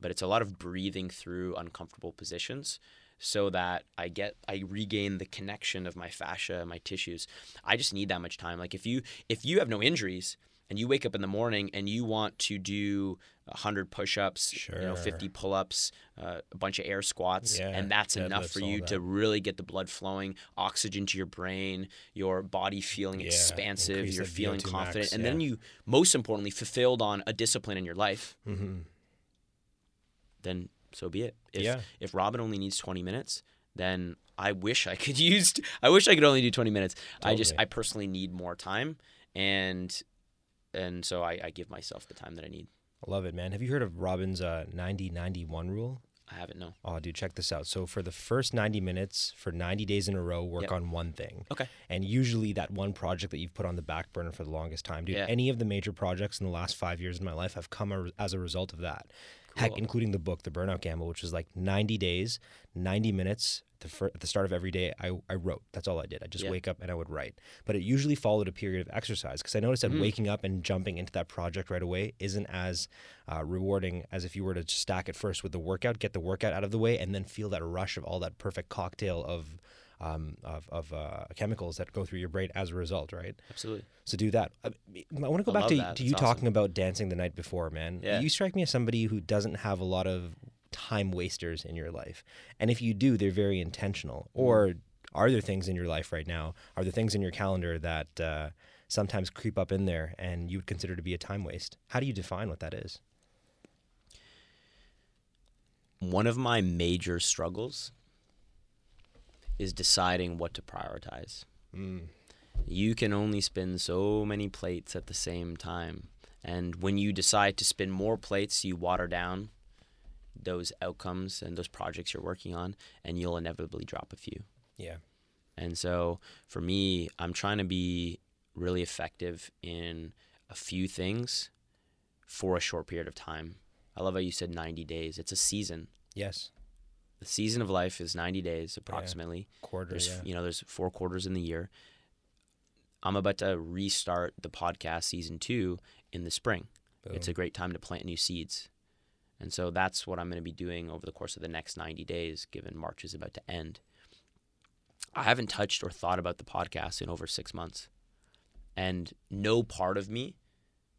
but it's a lot of breathing through uncomfortable positions so that I get I regain the connection of my fascia, my tissues. I just need that much time. Like if you if you have no injuries and you wake up in the morning and you want to do 100 push-ups you know 50 Sure. pull-ups uh, a bunch of air squats Yeah, and that's enough for you to really get the blood flowing oxygen to your brain your body feeling Yeah, expansive you're feeling VO2 confident max, and then you most importantly fulfilled on a discipline in your life Mm-hmm. Then so be it if, Yeah. if robin only needs 20 minutes then i wish i could use i wish i could only do 20 minutes i just i personally need more time and and so I, I give myself the time that i need I love it, man. Have you heard of Robin's uh, 90 91 rule? i haven't no Oh, dude, check this out. So for the first 90 minutes, for 90 days in a row, work Yep. on one thing. Okay. And usually that one project that you've put on the back burner for the longest time, dude. Yeah. Any of the major projects in the last five years of my life have come a, as a result of that. Heck, including the book, The Burnout Gamble, which was like 90 days, 90 minutes. The fir- at the start of every day, I, I wrote. That's all I did. I just Yeah. wake up and I would write. But it usually followed a period of exercise because I noticed that Mhm. waking up and jumping into that project right away isn't as uh, rewarding as if you were to stack it first with the workout, get the workout out of the way, and then feel that rush of all that perfect cocktail of um, of, of uh, chemicals that go through your brain as a result, right? absolutely So do that. I, I want to go I back to, that. to you awesome. talking about dancing the night before, man. Yeah. You strike me as somebody who doesn't have a lot of time wasters in your life. And if you do, they're very intentional. Mm-hmm. Or are there things in your life right now? Are there things in your calendar that uh, sometimes creep up in there and you would consider to be a time waste? How do you define what that is? one of my major struggles is deciding what to prioritize Mm. you can only spin so many plates at the same time. And when you decide to spin more plates, you water down those outcomes and those projects you're working on, and you'll inevitably drop a few. Yeah. And so for me, I'm trying to be really effective in a few things for a short period of time. I love how you said 90 days. It's a season. Yes. The season of life is 90 days approximately. Quarter. There's yeah. you know there's four quarters in the year. I'm about to restart the podcast season two in the spring. It's a great time to plant new seeds, and so that's what I'm going to be doing over the course of the next 90 days. Given March is about to end, I haven't touched or thought about the podcast in over six months, and no part of me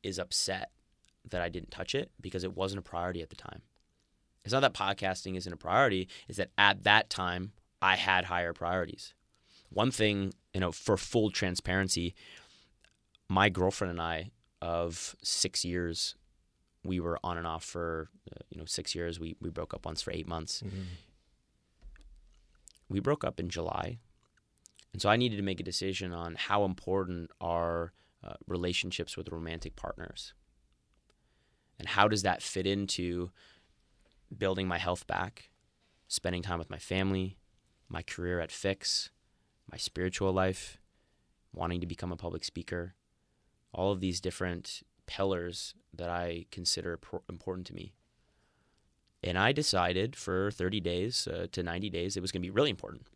is upset that I didn't touch it because it wasn't a priority at the time. It's not that podcasting isn't a priority; it's that at that time I had higher priorities. One thing, you know, for full transparency, my girlfriend and I of six years, we were on and off for, uh, you know, six years. We, we broke up once for eight months. Mhm. We broke up in July. And so I needed to make a decision on how important are uh, relationships with romantic partners. And how does that fit into building my health back, spending time with my family, my career at Fix, my spiritual life, wanting to become a public speaker, all of these different pillars that I consider pro- important to me. And I decided for 30 days uh, to 90 days it was going to be really important.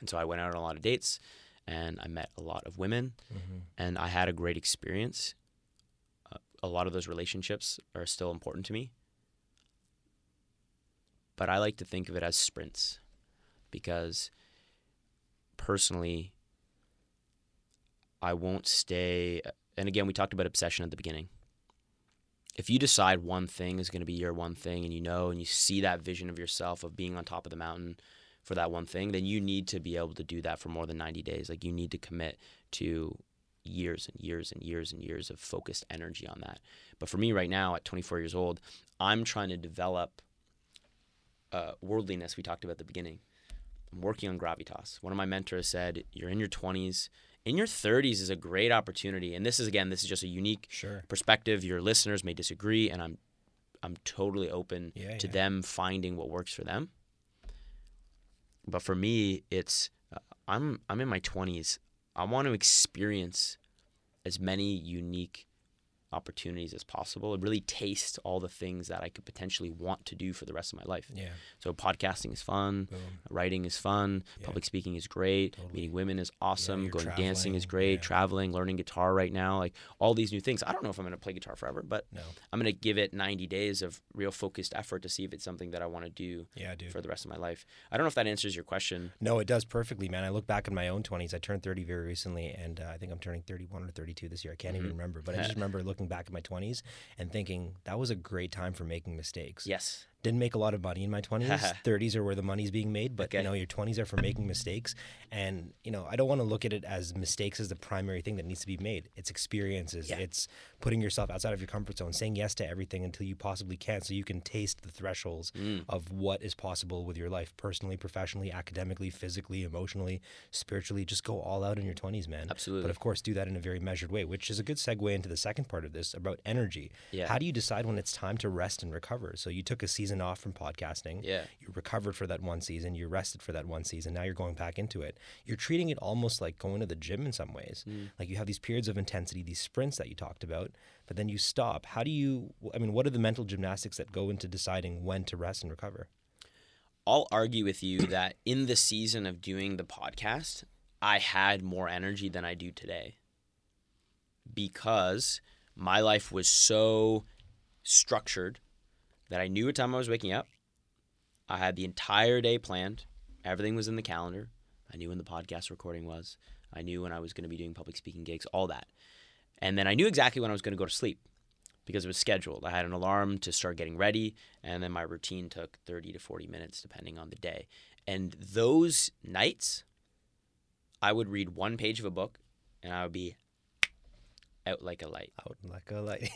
And so I went out on a lot of dates and I met a lot of women Mhm. and I had a great experience. Uh, a lot of those relationships are still important to me. But I like to think of it as sprints because personally, I won't stay. And again, we talked about obsession at the beginning. If you decide one thing is going to be your one thing and you know and you see that vision of yourself of being on top of the mountain for that one thing, then you need to be able to do that for more than 90 days. Like you need to commit to years and years and years and years of focused energy on that. But for me right now at 24 years old, I'm trying to develop uh, worldliness we talked about at the beginning. I'm working on gravitas. One of my mentors said, "You're in your 20s. In your 30s is a great opportunity." And this is again, this is just a unique Sure. perspective. Your listeners may disagree, and I'm I'm totally open Yeah, to yeah. them finding what works for them. But for me, it's uh, I'm I'm in my 20s. I want to experience as many unique opportunities as possible and really taste all the things that I could potentially want to do for the rest of my life. Yeah. So podcasting is fun, Boom. writing is fun, Yeah. public speaking is great, Totally. meeting women is awesome, you're going dancing is great, yeah. traveling, learning guitar right now, like all these new things. I don't know if I'm going to play guitar forever, but No. I'm going to give it 90 days of real focused effort to see if it's something that I want to do Yeah, dude. for the rest of my life. I don't know if that answers your question. No, it does perfectly, man. I look back in my own 20s. I turned 30 very recently, and uh, I think I'm turning 31 or 32 this year. I can't even Mhm. remember. But I just remember looking back at my 20s and thinking that was a great time for making mistakes. Yes. Didn't make a lot of money in my 20s. 30s are where the money's being made, but you know, your 20s are for making mistakes. And, you know, I don't want to look at it as mistakes as the primary thing that needs to be made. It's experiences. Yeah. It's putting yourself outside of your comfort zone, saying yes to everything until you possibly can so you can taste the thresholds Mm. of what is possible with your life personally, professionally, academically, physically, emotionally, spiritually. Just go all out in your 20s, man. Absolutely. But of course, do that in a very measured way, which is a good segue into the second part of this about energy. Yeah. How do you decide when it's time to rest and recover? So you took a season off from podcasting. Yeah. You recovered for that one season. You rested for that one season. Now you're going back into it. You're treating it almost like going to the gym in some ways. Mm. Like you have these periods of intensity, these sprints that you talked about, but then you stop. How do you, I mean, what are the mental gymnastics that go into deciding when to rest and recover? I'll argue with you that in the season of doing the podcast, I had more energy than I do today because my life was so structured that I knew what time I was waking up. I had the entire day planned. Everything was in the calendar. I knew when the podcast recording was. I knew when I was going to be doing public speaking gigs, all that. And then I knew exactly when I was going to go to sleep because it was scheduled. I had an alarm to start getting ready, and then my routine took 30 to 40 minutes depending on the day. And those nights, I would read one page of a book and I would be out like a light. Out like a light.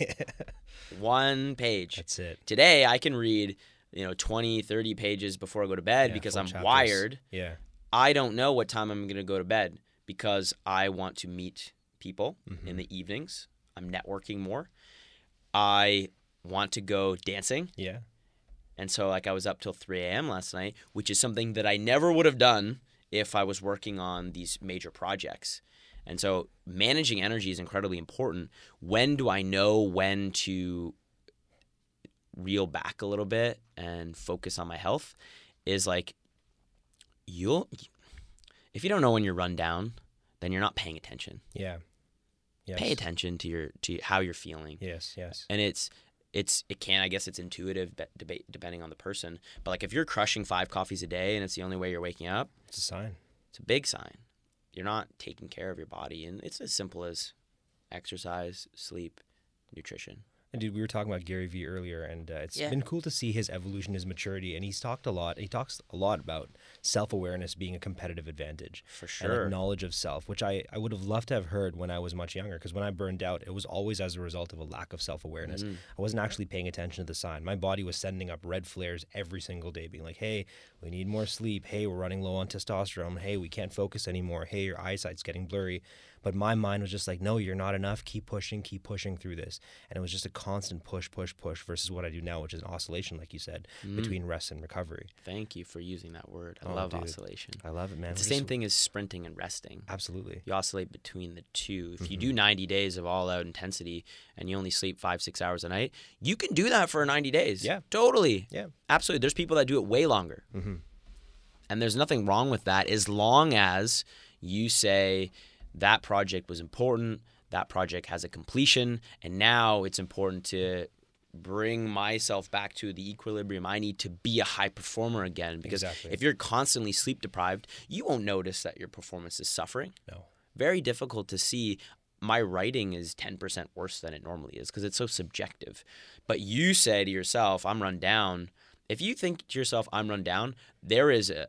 One page. That's it. Today, I can read, you know, 20, 30 pages before I go to bed Yeah, because I'm chapters. wired. Yeah. I don't know what time I'm going to go to bed because I want to meet people Mhm. in the evenings. I'm networking more. I want to go dancing. Yeah. And so, like, I was up till 3 a.m. last night, which is something that I never would have done if I was working on these major projects. And so, managing energy is incredibly important. When do I know when to reel back a little bit and focus on my health? Is like, you'll, if you don't know when you're run down, then you're not paying attention. Yeah. Yes. Pay attention to your to how you're feeling Yes. Yes. and it's it's it can I guess it's intuitive debate depending on the person. But like if you're crushing five coffees a day and it's the only way you're waking up, It's a sign. it's a big sign. You're not taking care of your body, and it's as simple as exercise, sleep, nutrition. And dude, we were talking about Gary Vee earlier, and uh, it's Yeah. been cool to see his evolution, his maturity, and he's talked a lot. He talks a lot about self awareness being a competitive advantage. For and sure. like knowledge of self, which I, I would have loved to have heard when I was much younger. Because when I burned out, it was always as a result of a lack of self awareness. Mhm. I wasn't actually paying attention to the sign. My body was sending up red flares every single day, being like, hey, we need more sleep. Hey, we're running low on testosterone. Hey, we can't focus anymore. Hey, your eyesight's getting blurry. But my mind was just like, no, you're not enough. Keep pushing, keep pushing through this. And it was just a constant push, push, push versus what I do now, which is an oscillation, like you said, Mm. between rest and recovery. Thank you for using that word. I Oh, love dude. oscillation. I love it, man. It's the same just- thing as sprinting and resting. Absolutely. You oscillate between the two. If Mm-hmm. you do 90 days of all out intensity and you only sleep five, six hours a night, you can do that for 90 days. Yeah. Totally. Yeah. Absolutely. There's people that do it way longer. hmm And there's nothing wrong with that as long as you say that project was important, that project has a completion, and now it's important to bring myself back to the equilibrium I need to be a high performer again. Because Exactly. if you're constantly sleep deprived, you won't notice that your performance is suffering. No. Very difficult to see. My writing is 10% worse than it normally is because it's so subjective. But you say to yourself, I'm run down. If you think to yourself, I'm run down, there is a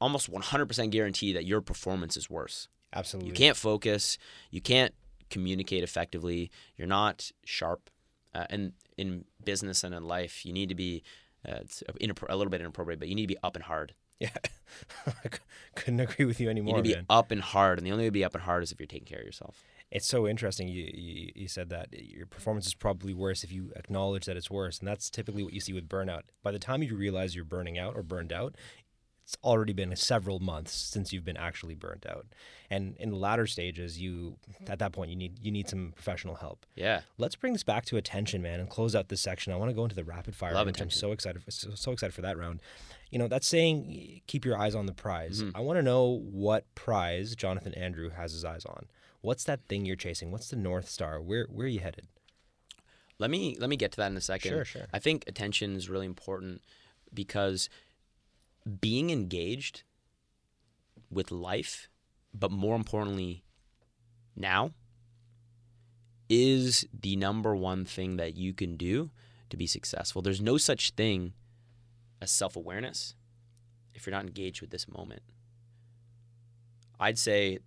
almost 100% guarantee that your performance is worse. Absolutely. You can't focus. You can't communicate effectively. You're not sharp. Uh, and in business and in life, you need to be uh, it's a little bit inappropriate, but you need to be up and hard. Yeah. I couldn't agree with you anymore. You need to be man. up and hard, and the only way to be up and hard is if you're taking care of yourself. It's so interesting. You, you you said that your performance is probably worse if you acknowledge that it's worse, and that's typically what you see with burnout. By the time you realize you're burning out or burned out, it's already been several months since you've been actually burnt out. And in the latter stages, you at that point you need you need some professional help. Yeah. Let's bring this back to attention, man, and close out this section. I want to go into the rapid fire. Love which I'm so excited for, so, so excited for that round. You know, that's saying keep your eyes on the prize. Mhm. I want to know what prize Jonathan Andrew has his eyes on. What's that thing you're chasing? What's the north star? Where where are you headed? Let me let me get to that in a second. Sure, sure. I think attention is really important because being engaged with life, but more importantly, now is the number one thing that you can do to be successful. There's no such thing as self-awareness if you're not engaged with this moment. I'd say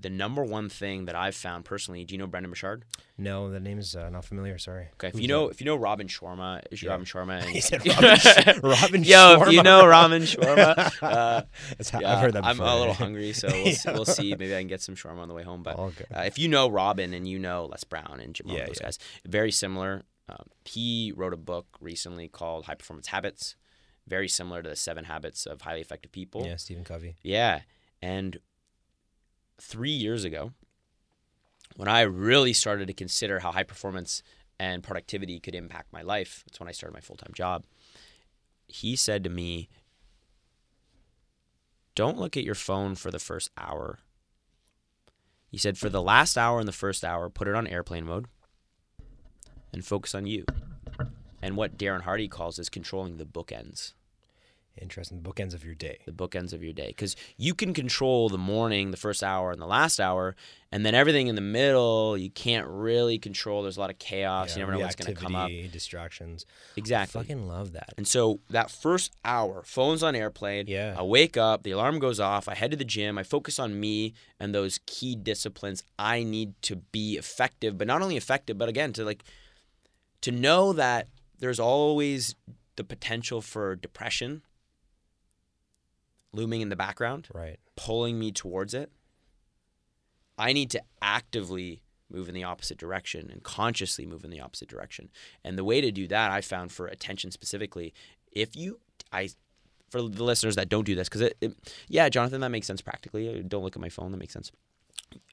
the number one thing that I've found personally, do you know Brendon Burchard? No, the name is uh, not familiar. Sorry. Okay, if Who's you know if you know Robin Sharma, is Yeah. Robin Sharma? And, He said Robin Robin Yo, if you know Robin Sharma, uh, yeah, I've heard that I'm a little hungry, so we'll, Yeah. we'll see. Maybe I can get some shawarma on the way home. But uh, if you know Robin and you know Les Brown and Jim Yeah, those guys, very similar. Um, he wrote a book recently called High Performance Habits, very similar to the Seven Habits of Highly Effective People. yeah, Stephen Covey. Yeah. And three years ago, when I really started to consider how high performance and productivity could impact my life, that's when I started my full time job. He said to me, Don't look at your phone for the first hour. He said, For the last hour and the first hour, put it on airplane mode and focus on you. And what Darren Hardy calls is controlling the bookends Interesting. The bookends of your day. the bookends of your day because you can control the morning the first hour and the last hour and then everything in the middle you can't really control there's a lot of chaos Yeah, you never know what's going to come up Distractions. exactly I Fucking love that. and so that first hour phone's on airplane Yeah. i wake up the alarm goes off i head to the gym i focus on me and those key disciplines i need to be effective but not only effective but again to like to know that there's always the potential for depression looming in the background Right. pulling me towards it, I need to actively move in the opposite direction and consciously move in the opposite direction. And the way to do that, I found for attention specifically, if you, I, for the listeners that don't do this, because it, it, yeah, Jonathan, that makes sense practically. Uh, don't look at my phone. That makes sense.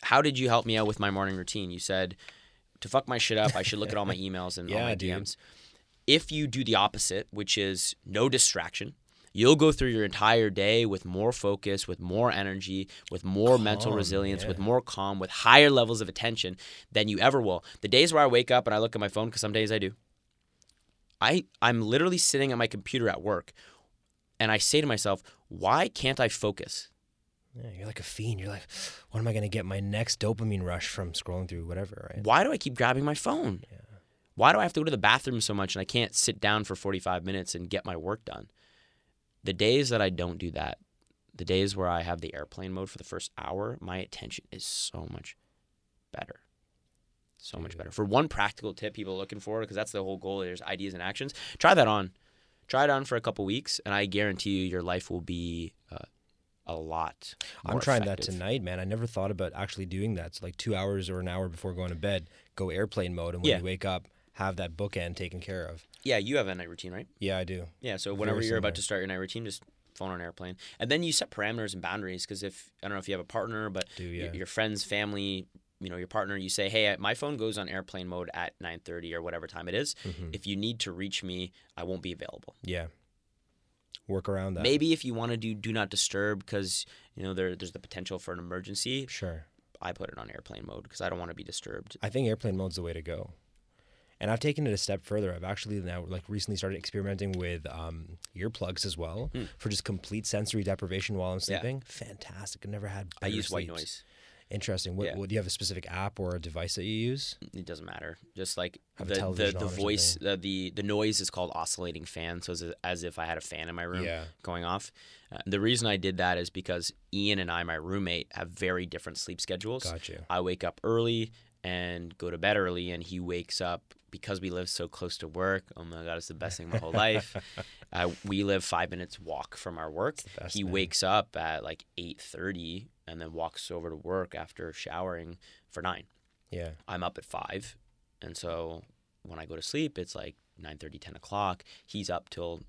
How did you help me out with my morning routine? You said to fuck my shit up, I should look at all my emails and all Yeah, my dude. DMs. If you do the opposite, which is no distraction, you'll go through your entire day with more focus, with more energy, with more mental Calm, resilience, with more calm, with higher levels of attention than you ever will. The days where I wake up and I look at my phone, because some days I do, I I'm literally sitting at my computer at work, and I say to myself, why can't I focus? Yeah, you're like a fiend. You're like, what am I going to get my next dopamine rush from scrolling through whatever, right? Why do I keep grabbing my phone? Yeah. Why do I have to go to the bathroom so much and I can't sit down for 45 minutes and get my work done? The days that I don't do that, the days where I have the airplane mode for the first hour, my attention is so much better. So much better. For one practical tip people are looking for, because that's the whole goal, there's ideas and actions. Try that on. Try it on for a couple weeks, and I guarantee you your life will be uh, a lot. I'm trying effective. that tonight, man. I never thought about actually doing that. So like two hours or an hour before going to bed, go airplane mode, and when Yeah. you wake up, have that bookend taken care of. Yeah, you have a night routine, right? Yeah, I do. Yeah, so Very whenever you're similar. about to start your night routine, just phone on airplane, and then you set parameters and boundaries. Because if I don't know if you have a partner, but Do your, yeah. your friends, family, you know, your partner, you say, "Hey, my phone goes on airplane mode at 9:30 or whatever time it is. Mhm. If you need to reach me, I won't be available." Yeah. Work around that. Maybe if you want to do do not disturb because you know there there's the potential for an emergency, Sure. I put it on airplane mode because I don't want to be disturbed. I think airplane mode's the way to go. And I've taken it a step further. I've actually now like recently started experimenting with um, earplugs as well Hmm. for just complete sensory deprivation while I'm Yeah. sleeping. Fantastic. I've never had. I use white noise. Interesting. What, Yeah. what do you have a specific app or a device that you use? It doesn't matter. Just like Have the the, the voice, the, the the noise is called oscillating fan. So it's as if I had a fan in my room Yeah. going off. Uh, the reason I did that is because Ian and I, my roommate, have very different sleep schedules. Got you. I wake up early and go to bed early, and he wakes up because we live so close to work. Oh my god, it's the best thing in my whole life. Uh, we live five minutes walk from our work. He thing. wakes up at like eight thirty and then walks over to work after showering for nine. Yeah. I'm up at five, and so when I go to sleep, it's like 9:30, 10 o'clock. He's up till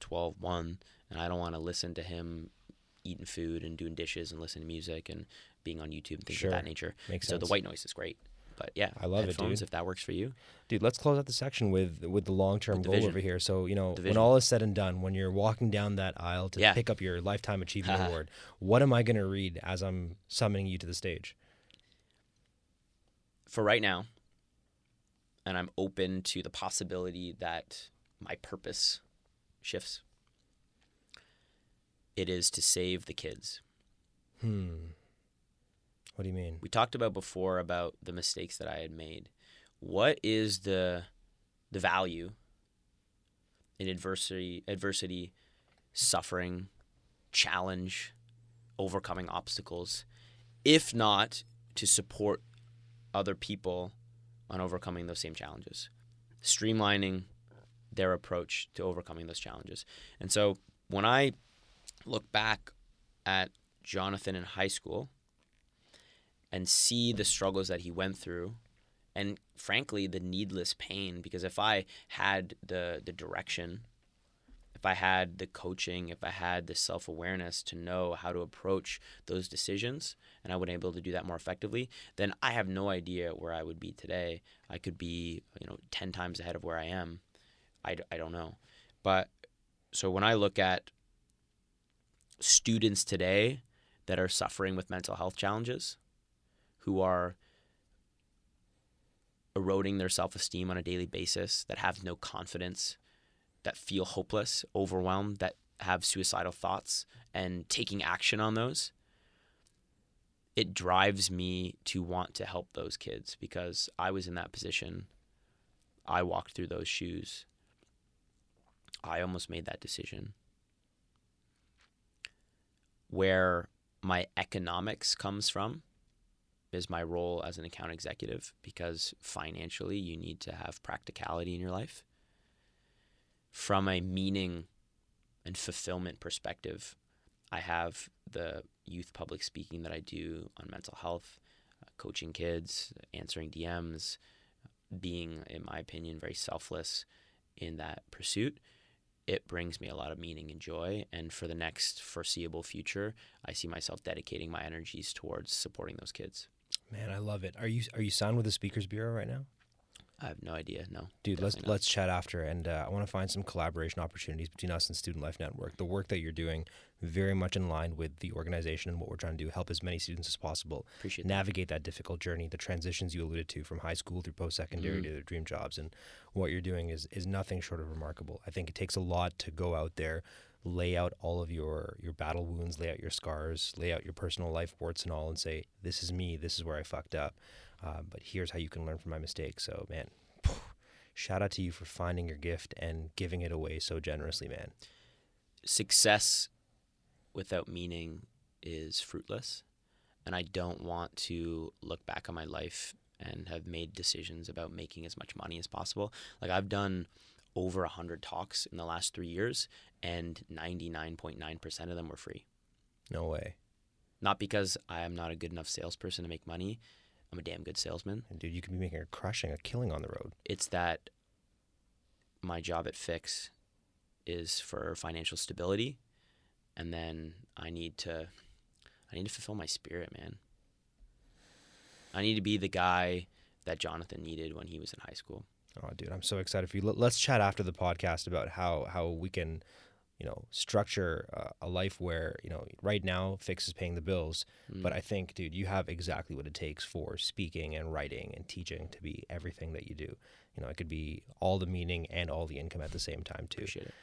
12, 1, and I don't want to listen to him eating food and doing dishes and listening to music and being on YouTube and things Sure. of that nature. Makes so sense. the white noise is great. But yeah, I love it, dude. If that works for you, Dude, let's close out the section with with the long term goal vision. over here. So you know, when all is said and done, when you're walking down that aisle to Yeah. pick up your lifetime achievement award, what am I going to read as I'm summoning you to the stage? for right now, and I'm open to the possibility that my purpose shifts. It is to save the kids. Hmm. What do you mean? we talked about before about the mistakes that I had made. What is the the value in adversity, adversity, suffering, challenge, overcoming obstacles, if not to support other people on overcoming those same challenges, streamlining their approach to overcoming those challenges. And so when I look back at Jonathan in high school, and see the struggles that he went through and frankly the needless pain. Because if i had the the direction if i had the coaching if i had the self-awareness to know how to approach those decisions and i would be able to do that more effectively then i have no idea where i would be today. I could be you know 10 times ahead of where i am. I, I don't know. But so when i look at students today that are suffering with mental health challenges who are eroding their self esteem on a daily basis, that have no confidence, that feel hopeless, overwhelmed, that have suicidal thoughts and taking action on those, it drives me to want to help those kids because I was in that position. I walked through those shoes. I almost made that decision. Where my economics comes from is my role as an account executive because financially you need to have practicality in your life. From a meaning and fulfillment perspective, I have the youth public speaking that I do on mental health, uh, coaching kids, answering DMs, being, in my opinion, very selfless in that pursuit. It brings me a lot of meaning and joy. And for the next foreseeable future, I see myself dedicating my energies towards supporting those kids. Man, I love it. Are you are you signed with the Speakers Bureau right now? I have no idea. No, Dude, let's not. let's chat after, and uh, I want to find some collaboration opportunities between us and Student Life Network. The work that you're doing, very much in line with the organization and what we're trying to do, help as many students as possible appreciate navigate that difficult journey, the transitions you alluded to from high school through post secondary Mhm. to their dream jobs, and what you're doing is is nothing short of remarkable. I think it takes a lot to go out there, lay out all of your your battle wounds, lay out your scars, lay out your personal life warts and all, and say, "This is me. This is where I fucked up." Uh, but here's how you can learn from my mistakes. So, man, shout out to you for finding your gift and giving it away so generously, man. Success without meaning is fruitless, and I don't want to look back on my life and have made decisions about making as much money as possible. Like I've done over a hundred talks in the last three years, and ninety nine point nine percent of them were free. No way, Not because I am not a good enough salesperson to make money. I'm a damn good salesman. and dude, you could be making a crushing, a killing on the road. it's that my job at Fix is for financial stability, and then I need to I need to fulfill my spirit, man. I need to be the guy that Jonathan needed when he was in high school. Oh, dude, I'm so excited for you. Let- Let's chat after the podcast about how how we can, you know, structure uh, a life where you know right now Fix is paying the bills, Mm. but I think, dude, you have exactly what it takes for speaking and writing and teaching to be everything that you do. You know, it could be all the meaning and all the income at the same time too. Appreciate it.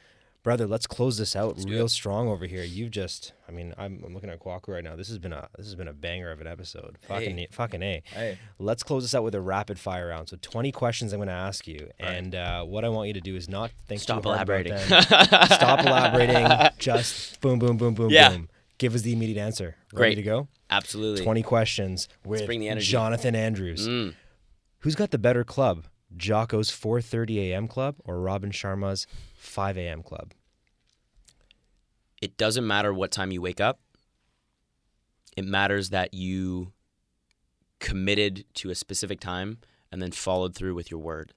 Brother, let's close this out Let's real strong over here. You've just, I mean, I'm, I'm looking at Kwaku right now. This has been a this has been a banger of an episode. Fucking Hey. fucking a. Hey, Let's close this out with a rapid fire round. So 20 questions I'm going to ask you, Right. and uh, what I want you to do is not think stop too about elaborating. them. Stop elaborating. Just boom, boom, boom, boom, Yeah. boom. Give us the immediate answer. Great. Ready to go? Absolutely. 20 questions with bring the energy. Jonathan Andrews. Mm. Who's got the better club? Jocko's 4:30 a.m. club or Robin Sharma's 5 a.m. club? It doesn't matter what time you wake up. It matters that you committed to a specific time and then followed through with your word.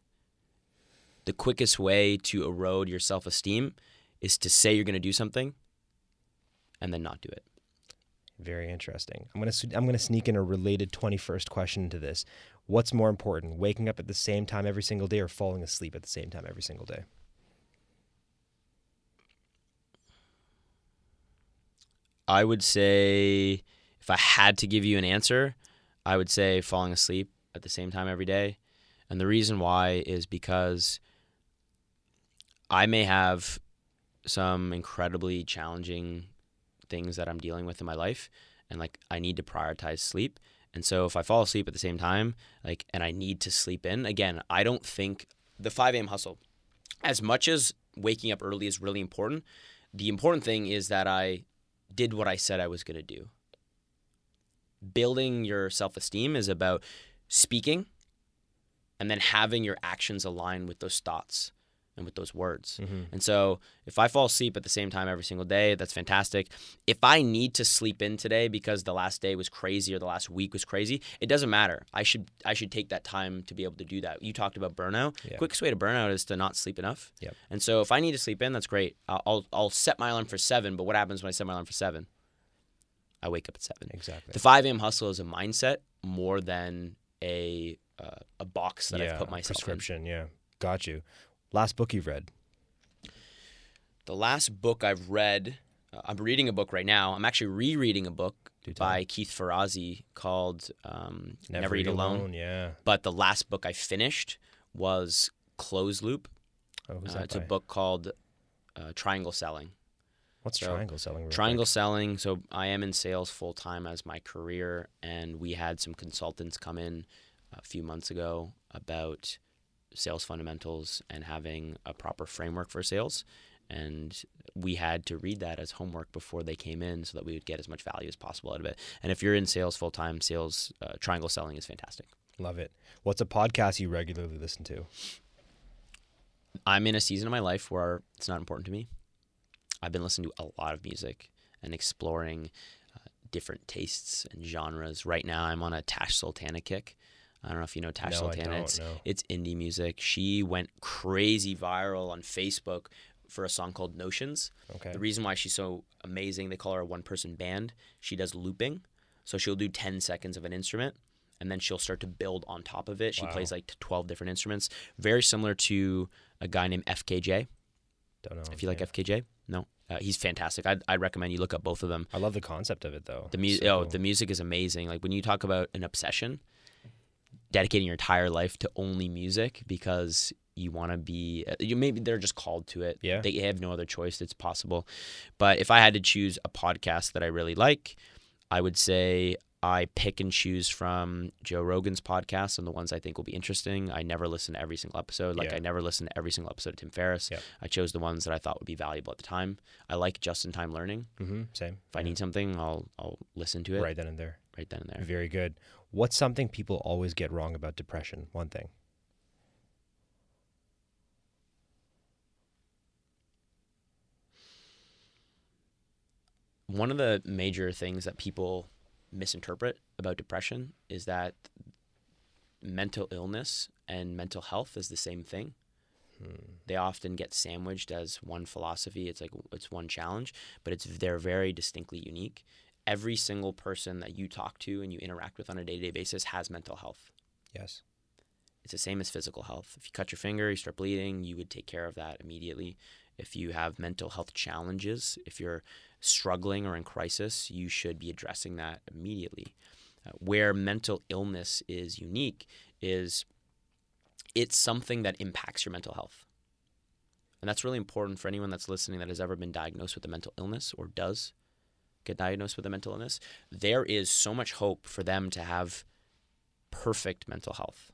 The quickest way to erode your self esteem is to say you're going to do something and then not do it. Very interesting. I'm gonna s- I'm gonna sneak in a related 21st question into this. What's more important, waking up at the same time every single day, or falling asleep at the same time every single day? I would say if I had to give you an answer, I would say falling asleep at the same time every day. And the reason why is because I may have some incredibly challenging things that I'm dealing with in my life and like I need to prioritize sleep. And so if I fall asleep at the same time, like and I need to sleep in, again, I don't think the 5 a.m. hustle, as much as waking up early is really important, the important thing is that I did what I said I was going to do. Building your self esteem is about speaking and then having your actions align with those thoughts and with those words. And so if I fall asleep at the same time every single day, that's fantastic. If I need to sleep in today because the last day was crazy or the last week was crazy, it doesn't matter. I should I should take that time to be able to do that. You talked about burnout. Yeah. Quickest way to burnout is to not sleep enough. Yep. And so if I need to sleep in, that's great. I'll I'll, I'll set my alarm for 7, but what happens when I set my alarm for 7? I wake up at 7. Exactly. The 5 a.m. hustle is a mindset more than a uh, a box that yeah, I've put myself in. prescription. Yeah, got you. Last book you've read? The last book I've read, uh, I'm reading a book right now. I'm actually rereading a book by Keith Ferrazzi called um, Never, Eat Alone. Yeah. But the last book I finished was Close Loop. Oh, Uh, it's a book called uh, Triangle Selling. What's so, triangle selling? Triangle selling. So I am in sales full time as my career, and we had some consultants come in a few months ago about sales fundamentals and having a proper framework for sales. And we had to read that as homework before they came in, so that we would get as much value as possible out of it. And if you're in sales full time, sales uh, triangle selling is fantastic. Love it. What's a podcast you regularly listen to? I'm in a season of my life where it's not important to me. I've been listening to a lot of music and exploring uh, different tastes and genres. Right now, I'm on a Tash Sultana kick. I don't know if you know Tash No, I Sultana. don't, it's, no. it's indie music. She went crazy viral on Facebook for a song called Notions. Okay. The reason why she's so amazing, they call her a one person band. She does looping. So she'll do 10 seconds of an instrument and then she'll start to build on top of it. She Wow. plays like 12 different instruments. Very similar to a guy named FKJ. Don't know. If you like yeah. FKJ, no, uh, he's fantastic. I'd, I'd recommend you look up both of them. I love the concept of it though. The music, So oh, the music is amazing. Like when you talk about an obsession, dedicating your entire life to only music because you want to be, uh, you maybe they're just called to it. Yeah. they have no other choice. It's possible. But if I had to choose a podcast that I really like, I would say I pick and choose from Joe Rogan's podcast and the ones I think will be interesting. I never listen to every single episode. Like Yeah. I never listen to every single episode of Tim Ferriss. Yep. I chose the ones that I thought would be valuable at the time. I like just in time learning. Mhm, Same. If I need something, I'll I'll listen to it right then and there. Right then and there. Very good. What's something people always get wrong about depression? One thing. One of the major things that people misinterpret about depression is that mental illness and mental health is the same thing. Hmm. They often get sandwiched as one philosophy. It's like it's one challenge, but it's they're very distinctly unique. Every single person that you talk to and you interact with on a day-to-day basis has mental health. Yes. It's the same as physical health. If you cut your finger, you start bleeding, you would take care of that immediately. If you have mental health challenges, if you're struggling or in crisis, you should be addressing that immediately. Uh, where mental illness is unique is it's something that impacts your mental health. And that's really important for anyone that's listening that has ever been diagnosed with a mental illness or does get diagnosed with a mental illness. There is so much hope for them to have perfect mental health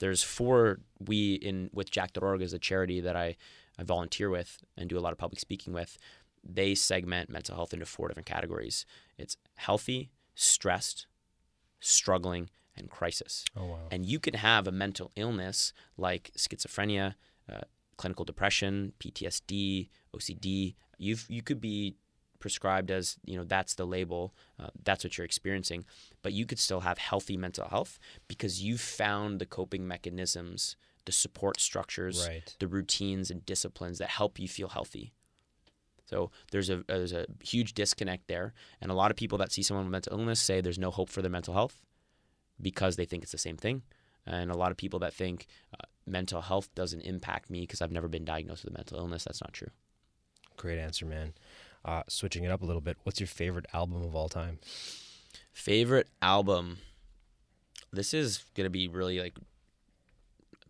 there's four we in with jack.org is a charity that I, I volunteer with and do a lot of public speaking with they segment mental health into four different categories it's healthy stressed struggling and crisis Oh wow. and you can have a mental illness like schizophrenia uh, clinical depression ptsd ocd you've you could be prescribed as you know that's the label uh, that's what you're experiencing but you could still have healthy mental health because you've found the coping mechanisms the support structures, Right. the routines and disciplines that help you feel healthy. So there's a there's a huge disconnect there, and a lot of people that see someone with mental illness say there's no hope for their mental health because they think it's the same thing, and a lot of people that think uh, mental health doesn't impact me because I've never been diagnosed with a mental illness. That's not true. Great answer, man. Uh, switching it up a little bit, what's your favorite album of all time? Favorite album. This is gonna be really like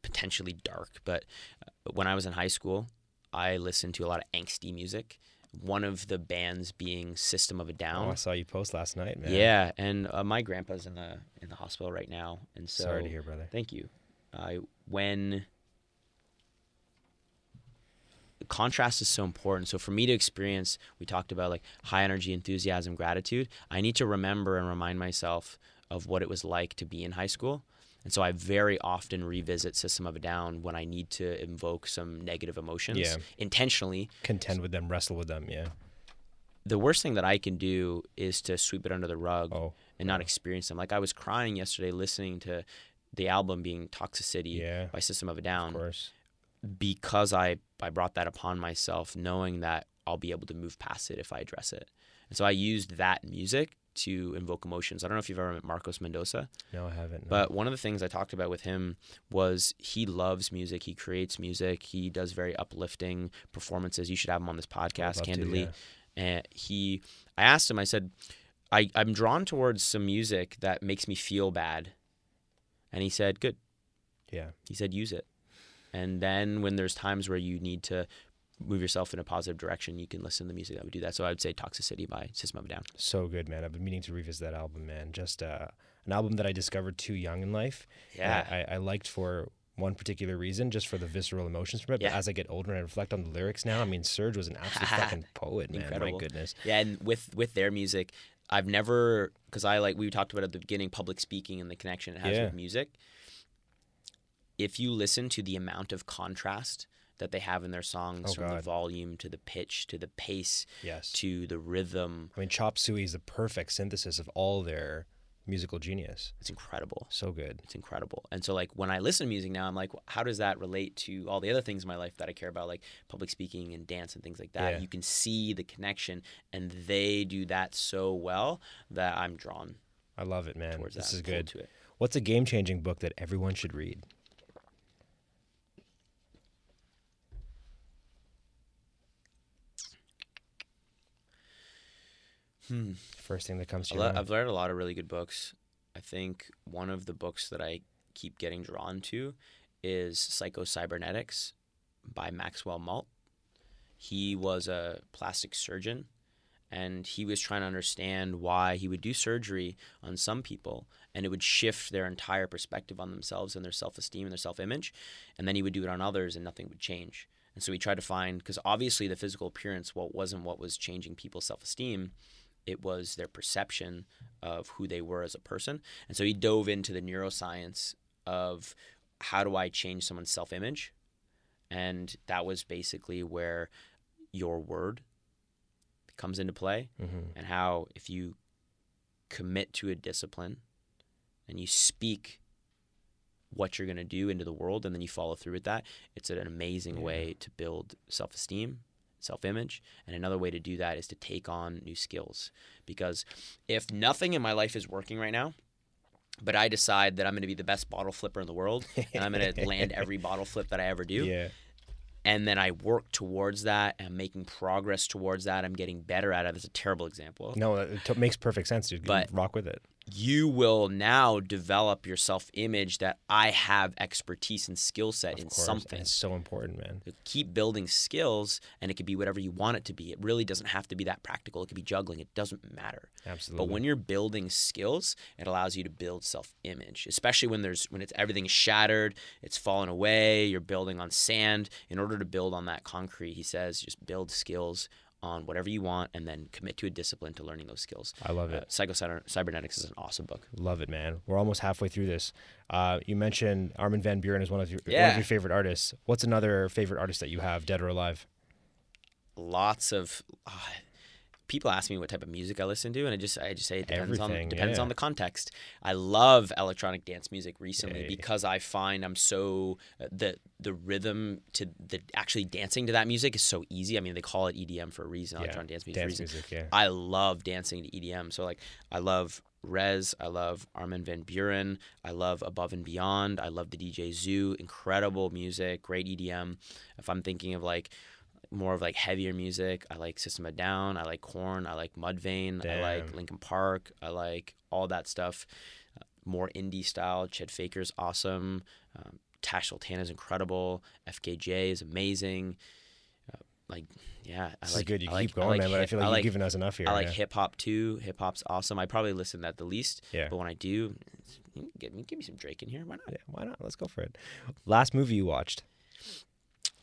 potentially dark, but uh, when I was in high school, I listened to a lot of angsty music. One of the bands being System of a Down. Oh, I saw you post last night, man. Yeah, and uh, my grandpa's in the in the hospital right now, and so Sorry to hear, brother. Thank you. I when contrast is so important. So for me to experience, we talked about like high energy, enthusiasm, gratitude. I need to remember and remind myself of what it was like to be in high school. And so I very often revisit System of a Down when I need to invoke some negative emotions Yeah. intentionally. Contend with them, wrestle with them. Yeah. The worst thing that I can do is to sweep it under the rug Oh, and not experience them. Like I was crying yesterday listening to the album being Toxicity Yeah. by System of a of Down course. because I I brought that upon myself, knowing that I'll be able to move past it if I address it. And so I used that music to invoke emotions. I don't know if you've ever met Marcos Mendoza, No, I haven't. no. but one of the things I talked about with him was he loves music. He creates music. He does very uplifting performances. You should have him on this podcast, love to, candidly. yeah. And he, I asked him. I said, I, I'm drawn towards some music that makes me feel bad. And he said, good. yeah. He said, use it. And then when there's times where you need to move yourself in a positive direction, you can listen to the music that would do that. So I would say Toxicity by System of a Down. So good, man. I've been meaning to revisit that album, man. Just uh, an album that I discovered too young in life. Yeah. I, I liked for one particular reason, just for the visceral emotions from it. Yeah. But as I get older and I reflect on the lyrics now, I mean, Serj was an absolute fucking poet, man. Incredible. My goodness. Yeah, and with with their music, I've never because I like we talked about at the beginning public speaking and the connection it has Yeah. with music. If you listen to the amount of contrast that they have in their songs, Oh, from the volume to the pitch to the pace Yes. to the rhythm, I mean, Chop Suey is the perfect synthesis of all their musical genius. it's incredible. So good. It's incredible. And so, like, when I listen to music now, I'm like, how does that relate to all the other things in my life that I care about, like public speaking and dance and things like that? Yeah. You can see the connection, and they do that so well that I'm drawn I love it, man. This that. is good. To it. What's a game changing book that everyone should read? Hmm. First thing that comes to I your le- mind. I've read a lot of really good books. I think one of the books that I keep getting drawn to is Psycho Cybernetics by Maxwell Maltz. He was a plastic surgeon and he was trying to understand why he would do surgery on some people and it would shift their entire perspective on themselves and their self-esteem and their self-image and then he would do it on others and nothing would change and so he tried to find because obviously the physical appearance what wasn't what was changing people's self-esteem it was their perception of who they were as a person. And so he dove into the neuroscience of how do i change someone's self-image? And that was basically where your word comes into play hmm and how if you commit to a discipline and you speak what you're going to do into the world and then you follow through with that it's an amazing Yeah. way to build self-esteem self-image and another way to do that is to take on new skills because if nothing in my life is working right now but i decide that i'm going to be the best bottle flipper in the world and i'm going to land every bottle flip that i ever do Yeah. and then I work towards that and I'm making progress towards that. I'm getting better at it. That's a terrible example. No, it t- makes perfect sense, dude. But- rock with it. You will now develop your self image that I have expertise and skill set in course. something. It's so important, man. Keep building skills, and it could be whatever you want it to be. It really doesn't have to be that practical. It could be juggling. It doesn't matter. Absolutely. But when you're building skills, it allows you to build self-image, especially when there's when it's everything's shattered, it's fallen away, you're building on sand. In order to build on that concrete, he says, just build skills on whatever you want and then commit to a discipline to learning those skills. I love it. Uh, Psycho Cybernetics is an awesome book. Love it, man. We're almost halfway through this. Uh, you mentioned Armin van Buuren is one of your one of your favorite artists. What's another favorite artist that you have, dead or alive? Lots of uh, people ask me what type of music I listen to, and I just I just say it depends Everything, on depends yeah. on the context. I love electronic dance music recently Hey. because I find I'm so uh, the the rhythm to the actually dancing to that music is so easy. I mean, they call it EDM for a reason, Yeah, electronic dance music Dance reason. music, yeah. I love dancing to EDM. So like I love Rezz, I love Armin van Buuren, I love Above and Beyond, I love the DJ Zoo, incredible music, great EDM. If I'm thinking of like more of like heavier music, I like System of Down, I like Korn, I like Mudvayne, I like Damn. Linkin Park, I like all that stuff. Uh, more indie style, Chet Faker's awesome, um, Tash Sultana is incredible, FKJ is amazing. Uh, like yeah, I This like is good. You I like- keep I going, like man. But I feel like I you've given us enough here. I like yeah. hip hop too. Hip hop's awesome. I probably listen to that the least. Yeah. But when I do, give me give me some Drake in here. Why not? Yeah, why not? Let's go for it. Last movie you watched?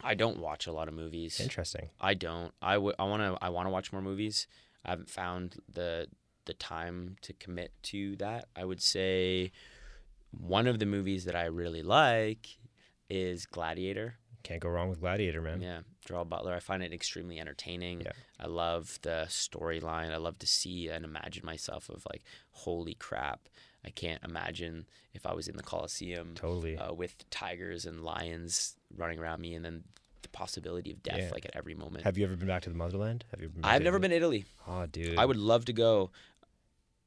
I don't watch a lot of movies. Interesting. I don't. I would. I want to. I want to watch more movies. I haven't found the the time to commit to that. I would say one of the movies that I really like is Gladiator. Can't go wrong with Gladiator, man. Yeah, Gerald Butler. I find it extremely entertaining. Yeah. I love the storyline. I love to see and imagine myself of like, holy crap! I can't imagine if I was in the Coliseum Totally. uh, with tigers and lions running around me, and then the possibility of death Yeah. like at every moment. Have you ever been back to the motherland? Have you I've never Italy? been to Italy. Oh, dude. I would love to go.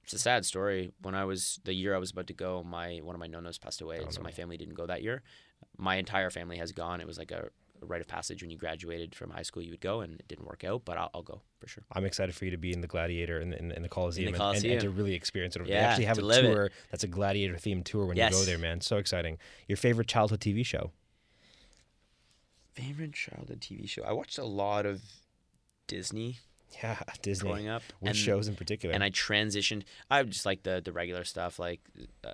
It's a sad story. When I was the year I was about to go, my one of my nonos passed away, Oh, so no. my family didn't go that year. My entire family has gone. It was like a, a rite of passage when you graduated from high school, you would go, and it didn't work out. But I'll, I'll go for sure. I'm excited for you to be in the Gladiator in the, in, in the Coliseum, and- And, and to really experience it. they actually have to a live it. tour that's a Gladiator themed tour when you go there, man. So exciting. Your favorite childhood TV show? Favorite childhood TV show? I watched a lot of Disney Yeah, Disney. growing up. Which and, shows in particular? And I transitioned. I just like the the regular stuff, like uh,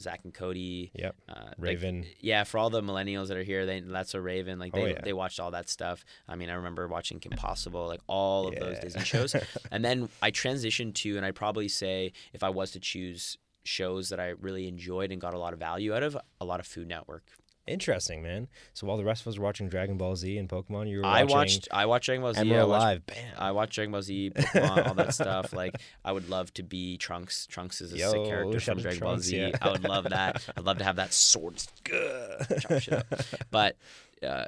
Zack and Cody. yep. Uh, like, Raven. yeah, for all the millennials that are here, they that's a Raven. Like Oh, they yeah. they watched all that stuff. I mean, I remember watching Kim Possible, like all of those Disney shows. and then I transitioned to, and I'd probably say if I was to choose shows that I really enjoyed and got a lot of value out of, a lot of Food Network. Interesting, man. So while the rest of us were watching Dragon Ball Z and Pokemon, you were I watched I watched Dragon Ball Z. I watched, Live. Bam. I watched Dragon Ball Z, Pokemon, all that stuff. Like I would love to be Trunks. Trunks is a Yo, sick character from Dragon Trunks, Ball Z. yeah. I would love that. I'd love to have that sword. But uh,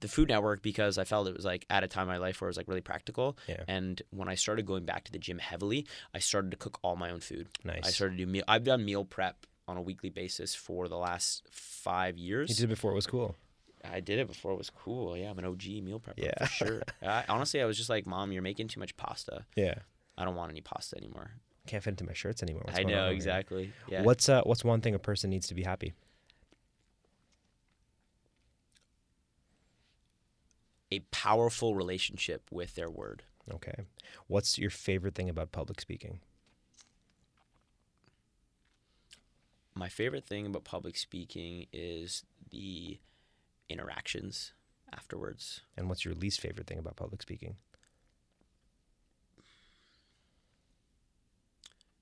the Food Network because I felt it was like at a time in my life where it was like really practical. Yeah. And when I started going back to the gym heavily, I started to cook all my own food. nice. I started to do meal. I've done meal prep on a weekly basis for the last five years. you did it before it was cool. I did it before it was cool. Yeah, I'm an OG meal prepper Yeah. for sure. I, honestly, I was just like, "Mom, you're making too much pasta. Yeah. I don't want any pasta anymore." Can't fit into my shirts anymore. What's I know over here? exactly. Yeah. What's uh what's one thing a person needs to be happy? a powerful relationship with their word? Okay. What's your favorite thing about public speaking? My favorite thing about public speaking is the interactions afterwards. And what's your least favorite thing about public speaking?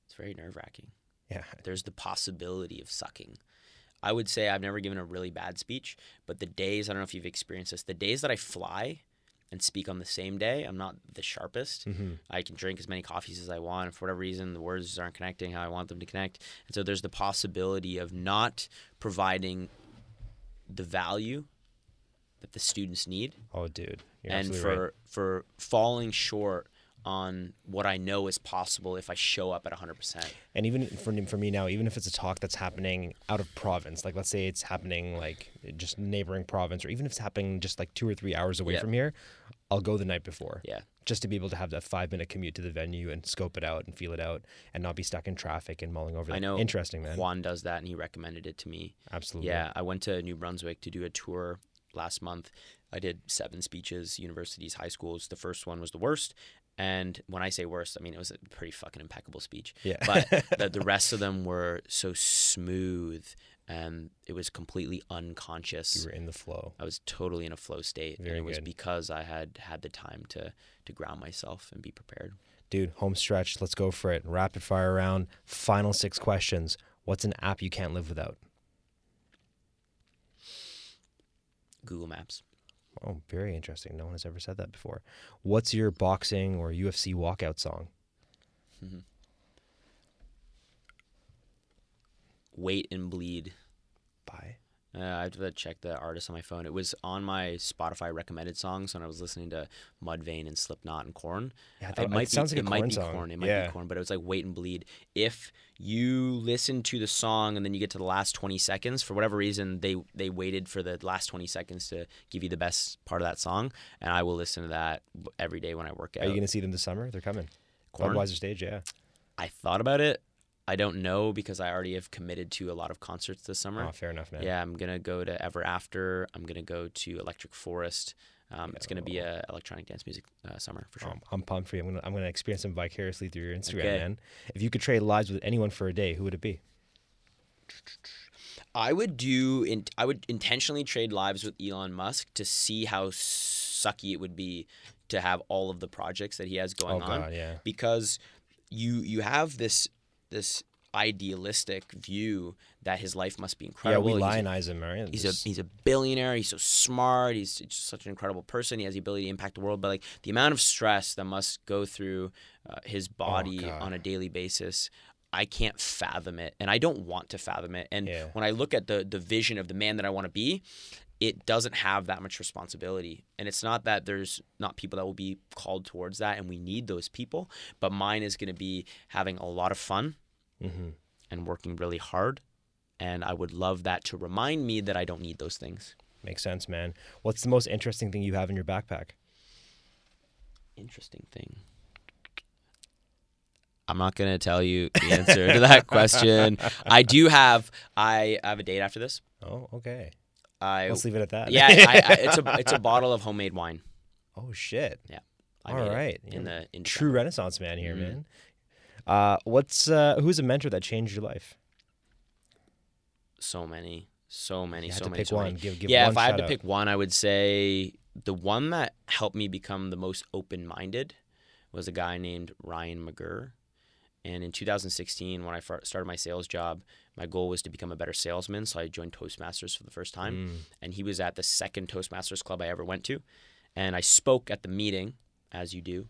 It's very nerve wracking. Yeah. There's the possibility of sucking. I would say I've never given a really bad speech, but the days, I don't know if you've experienced this, the days that I fly and speak on the same day, I'm not the sharpest. Mm-hmm. I can drink as many coffees as I want. And for whatever reason, the words aren't connecting how I want them to connect. And so there's the possibility of not providing the value that the students need Oh, dude. You're and for right. for falling short on what I know is possible if I show up at 100%. And even for, for me now, even if it's a talk that's happening out of province, like let's say it's happening like just neighboring province, or even if it's happening just like two or three hours away Yeah. from here, I'll go the night before. Yeah. Just to be able to have that five minute commute to the venue and scope it out and feel it out and not be stuck in traffic and mulling over that. I know Interesting, man. Juan does that and he recommended it to me. Absolutely. Yeah, I went to New Brunswick to do a tour last month. I did seven speeches, universities, high schools. The first one was the worst. And when I say worst, I mean it was a pretty fucking impeccable speech. Yeah. But the, the rest of them were so smooth and it was completely unconscious. you were in the flow. I was totally in a flow state. Very and it was because I had had the time to to ground myself and be prepared. Dude, home stretch. Let's go for it. Rapid fire round. Final six questions. What's an app you can't live without? Google Maps. Oh, very interesting. No one has ever said that before. What's your boxing or UFC walkout song? hmm Wait and bleed. By Uh, I have to check the artist on my phone. It was on my Spotify recommended songs when I was listening to Mudvayne and Slipknot and Korn. yeah, It might it sounds be, like a it might Korn be song. Korn. It might yeah. be Korn, but it was like wait and bleed. If you listen to the song and then you get to the last twenty seconds, for whatever reason, they they waited for the last twenty seconds to give you the best part of that song, and I will listen to that every day when I work out. Are you going to see them this summer? They're coming. Korn? Budweiser stage, yeah. I thought about it. I don't know because I already have committed to a lot of concerts this summer. Oh, fair enough, man. Yeah, I'm gonna go to Ever After. I'm gonna go to Electric Forest. Um, it's gonna be a electronic dance music uh, summer for sure. Um, I'm pumped for you. I'm gonna I'm gonna experience them vicariously through your Instagram, Okay. man. If you could trade lives with anyone for a day, who would it be? I would do. In, I would intentionally trade lives with Elon Musk to see how sucky it would be to have all of the projects that he has going oh on. God, yeah. because you you have this this idealistic view that his life must be incredible. Yeah, we lionize him, right? He's a he's a billionaire. He's so smart. He's just such an incredible person. He has the ability to impact the world. But like the amount of stress that must go through uh, his body Oh, on a daily basis, I can't fathom it, and I don't want to fathom it. And Yeah. when I look at the the vision of the man that I want to be, it doesn't have that much responsibility. And it's not that there's not people that will be called towards that, and we need those people. But mine is going to be having a lot of fun Mhm. and working really hard. And I would love that to remind me that I don't need those things. Makes sense, man. What's the most interesting thing you have in your backpack? Interesting thing. I'm not gonna tell you the answer to that question. I do have. I have a date after this. Oh, okay. I Let's leave it at that. yeah. I, I, it's a it's a bottle of homemade wine. oh shit. Yeah. I All right. In the in True Renaissance man here, Mhm. man. Uh, what's uh, who's a mentor that changed your life? So many, so many, You so to many, pick so one. many. Give, give yeah, if I had to out. pick one, I would say the one that helped me become the most open minded was a guy named Ryan McGurr. And in 2016, when I started my sales job, my goal was to become a better salesman. So I joined Toastmasters for the first time. Mm. And he was at the second Toastmasters club I ever went to. And I spoke at the meeting, as you do.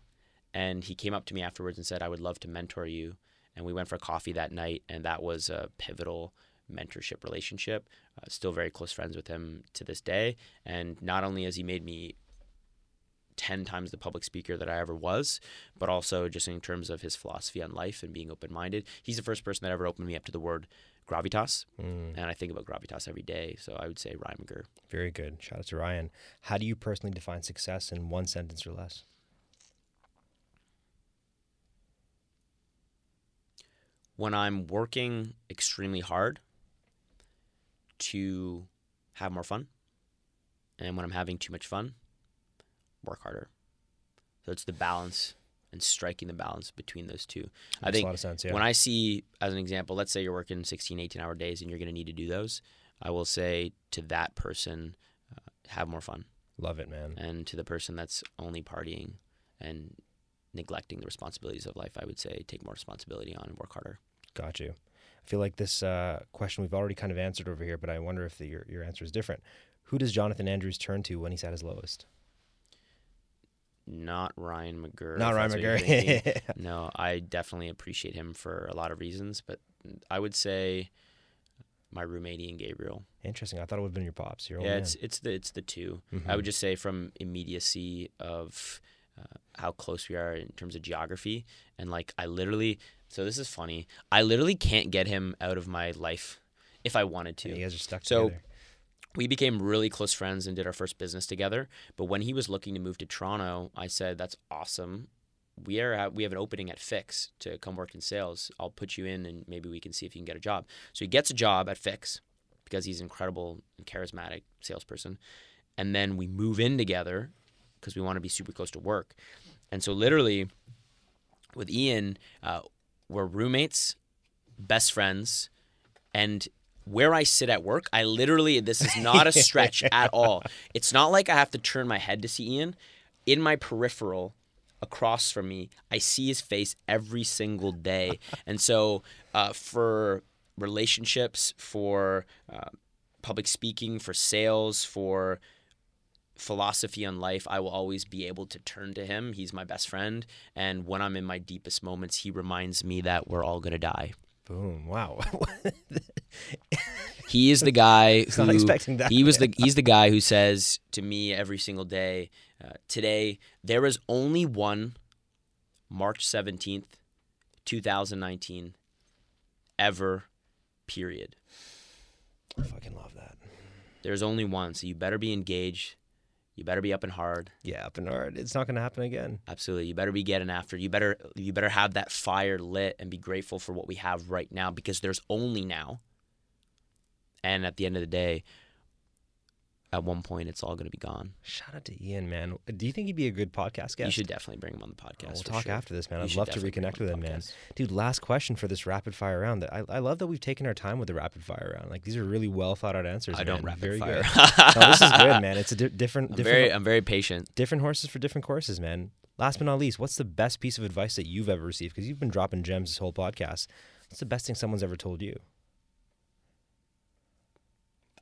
And he came up to me afterwards and said, I would love to mentor you. And we went for coffee that night. And that was a pivotal mentorship relationship. Uh, still very close friends with him to this day. And not only has he made me 10 times the public speaker that I ever was, but also just in terms of his philosophy on life and being open minded. He's the first person that ever opened me up to the word gravitas. Mm. And I think about gravitas every day. So I would say Ryan McGurr. Very good. Shout out to Ryan. How do you personally define success in one sentence or less? When I'm working extremely hard to have more fun, and when I'm having too much fun, work harder. So it's the balance and striking the balance between those two. I Makes think a lot of sense. Yeah. When I see, as an example, let's say you're working 16, 18 hour days and you're going to need to do those, I will say to that person, uh, have more fun. Love it, man. And to the person that's only partying and neglecting the responsibilities of life, I would say take more responsibility on and work harder. Got you. I feel like this uh, question we've already kind of answered over here, but I wonder if the, your your answer is different. Who does Jonathan Andrews turn to when he's at his lowest? Not Ryan McGurr. Not Ryan that's what you're thinking. McGurry. no, I definitely appreciate him for a lot of reasons, but I would say my roommate Ian Gabriel. Interesting. I thought it would have been your pops. Your yeah, man. it's it's the it's the 2 I Mhm. would just say from immediacy of uh, how close we are in terms of geography, and like I literally. So this is funny. I literally can't get him out of my life if I wanted to. Yeah, you guys are stuck So- together. we became really close friends and did our first business together. But when he was looking to move to Toronto, I said, "That's awesome. We are we have an opening at Fix to come work in sales. I'll put you in, and maybe we can see if you can get a job." So he gets a job at Fix because he's an incredible and charismatic salesperson, and then we move in together because we want to be super close to work. And so literally, with Ian, uh, we're roommates, best friends, and where I sit at work, I literally, this is not a stretch at all. It's not like I have to turn my head to see Ian. In my peripheral, across from me, I see his face every single day. And so, uh, for relationships, for uh, public speaking, for sales, for philosophy on life, I will always be able to turn to him. He's my best friend. And when I'm in my deepest moments, he reminds me that we're all going to die. Boom! Wow. He is the guy who not expecting that. he was the he's the guy who says to me every single day, uh, today there is only one March 17th, 2019 ever period. I fucking love that. There's only one, so you better be engaged. You better be up and hard. Yeah, up and hard. It's not going to happen again. Absolutely. You better be getting after. You better you better have that fire lit and be grateful for what we have right now because there's only now. And at the end of the day, at one point it's all going to be gone. Shout out to Ian, man. Do you think he'd be a good podcast guest? You should definitely bring him on the podcast. Oh, we'll talk sure. after this, man. You I'd love to reconnect with him, man. Dude, last question for this rapid fire round. That I, I love that we've taken our time with the rapid fire round. Like these are really well thought out answers. I don't man. rapid Very fire. Good. no, this is good, man. It's a di- different, I'm different, very I'm very patient. different horses for different courses, man. Last but not least, what's the best piece of advice that you've ever received? Because you've been dropping gems this whole podcast. What's the best thing someone's ever told you?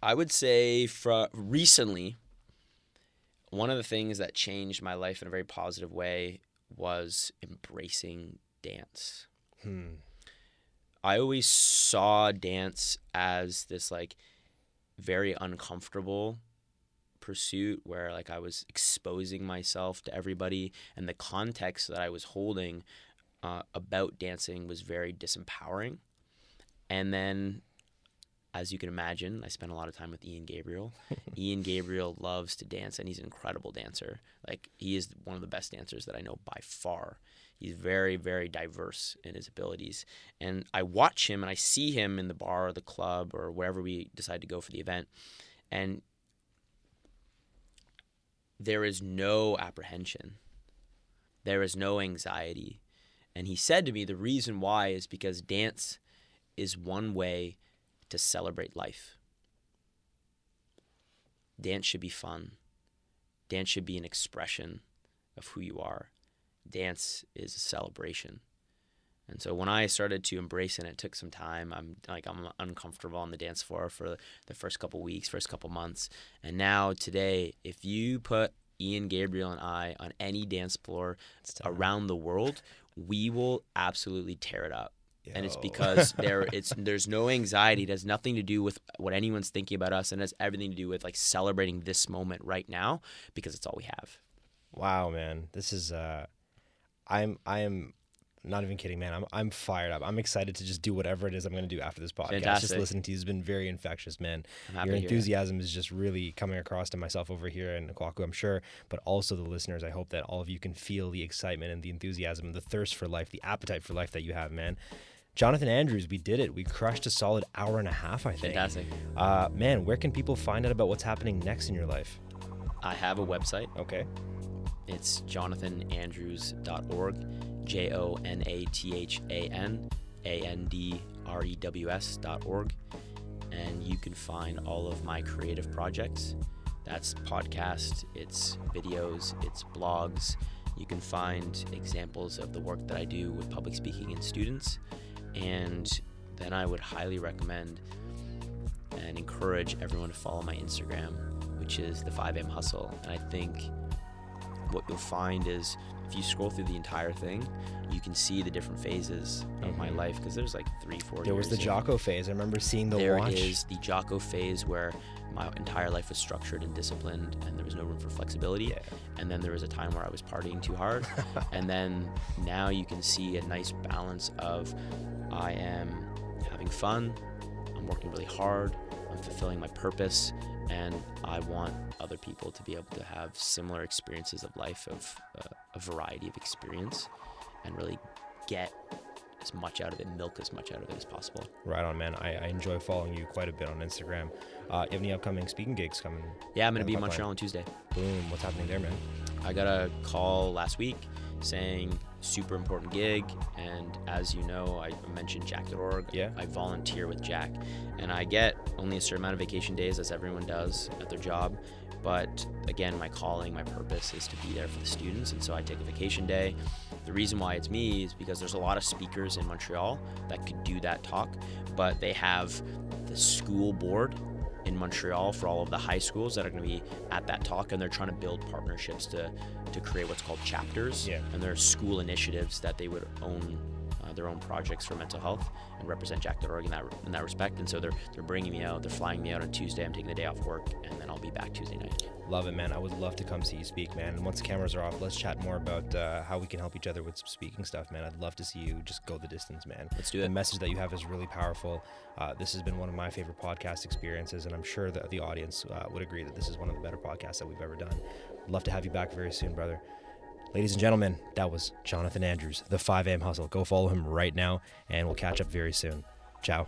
I would say for recently, one of the things that changed my life in a very positive way was embracing dance. Hmm. I always saw dance as this like very uncomfortable pursuit where like I was exposing myself to everybody and the context that I was holding uh, about dancing was very disempowering. And then as you can imagine, I spent a lot of time with Ian Gabriel. Ian Gabriel loves to dance and he's an incredible dancer. Like he is one of the best dancers that I know by far. He's very, very diverse in his abilities. And I watch him and I see him in the bar or the club or wherever we decide to go for the event. And there is no apprehension, there is no anxiety. And he said to me, the reason why is because dance is one way to celebrate life. Dance should be fun. Dance should be an expression of who you are. Dance is a celebration. And so when I started to embrace it, it took some time. I'm like I'm uncomfortable on the dance floor for the first couple weeks, first couple months. And now today, if you put Ian Gabriel and I on any dance floor around the world, we will absolutely tear it up and it's because there it's there's no anxiety. It has nothing to do with what anyone's thinking about us, and it has everything to do with like celebrating this moment right now because it's all we have. Wow, man. This is uh I'm I am not even kidding, man. I'm I'm fired up. I'm excited to just do whatever it is I'm gonna do after this podcast. Just Fantastic. listening to you has been very infectious, man. Your to enthusiasm is just really coming across to myself over here in Kwaku, I'm sure, but also the listeners. I hope that all of you can feel the excitement and the enthusiasm and the thirst for life, the appetite for life that you have, man. Jonathan Andrews, we did it. We crushed a solid hour and a half, I think. Fantastic. Uh, man, where can people find out about what's happening next in your life? I have a website. Okay. It's jonathanandrews.org, J O N A T H A N A N D R E W S dot org. And you can find all of my creative projects. That's podcast, it's videos, it's blogs. You can find examples of the work that I do with public speaking and students. And then I would highly recommend and encourage everyone to follow my Instagram, which is the 5am hustle. And I think what you'll find is if you scroll through the entire thing, you can see the different phases of my Mhm. life because there's like three, four. There was the Jocko phase. I remember seeing the There watch. is the Jocko phase where my entire life was structured and disciplined, and there was no room for flexibility. Yeah. And then there was a time where I was partying too hard, and then now you can see a nice balance of I am having fun, I'm working really hard, I'm fulfilling my purpose, and I want other people to be able to have similar experiences of life, of uh, a variety of experience, and really get as much out of it, milk as much out of it as possible. Right on, man. I, I enjoy following you quite a bit on Instagram. Uh, you have any upcoming speaking gigs coming? Yeah, I'm gonna be in. Montreal on Tuesday. Boom. What's happening there, man? I got a call last week saying super important gig, and as you know, I mentioned Jack.org. Yeah. I volunteer with Jack, and I get only a certain amount of vacation days, as everyone does at their job. But again, my calling, my purpose is to be there for the students, and so I take a vacation day. The reason why it's me is because there's a lot of speakers in Montreal that could do that talk, but they have the school board in Montreal for all of the high schools that are going to be at that talk, and they're trying to build partnerships to to create what's called chapters. Yeah. And there are school initiatives that they would own uh, their own projects for mental health and represent Jack.org in that in that respect. And so they're they're bringing me out. They're flying me out on Tuesday. I'm taking the day off work, and then I'll be back Tuesday night. Love it, man. I would love to come see you speak, man. And once the cameras are off, let's chat more about uh, how we can help each other with speaking stuff, man. I'd love to see you just go the distance, man. Let's do it. The message that you have is really powerful. Uh, this has been one of my favorite podcast experiences, and I'm sure that the audience uh, would agree that this is one of the better podcasts that we've ever done. Love to have you back very soon, brother. Ladies and gentlemen, that was Jonathan Andrews, the 5 a.m. Hustle. Go follow him right now, and we'll catch up very soon. Ciao.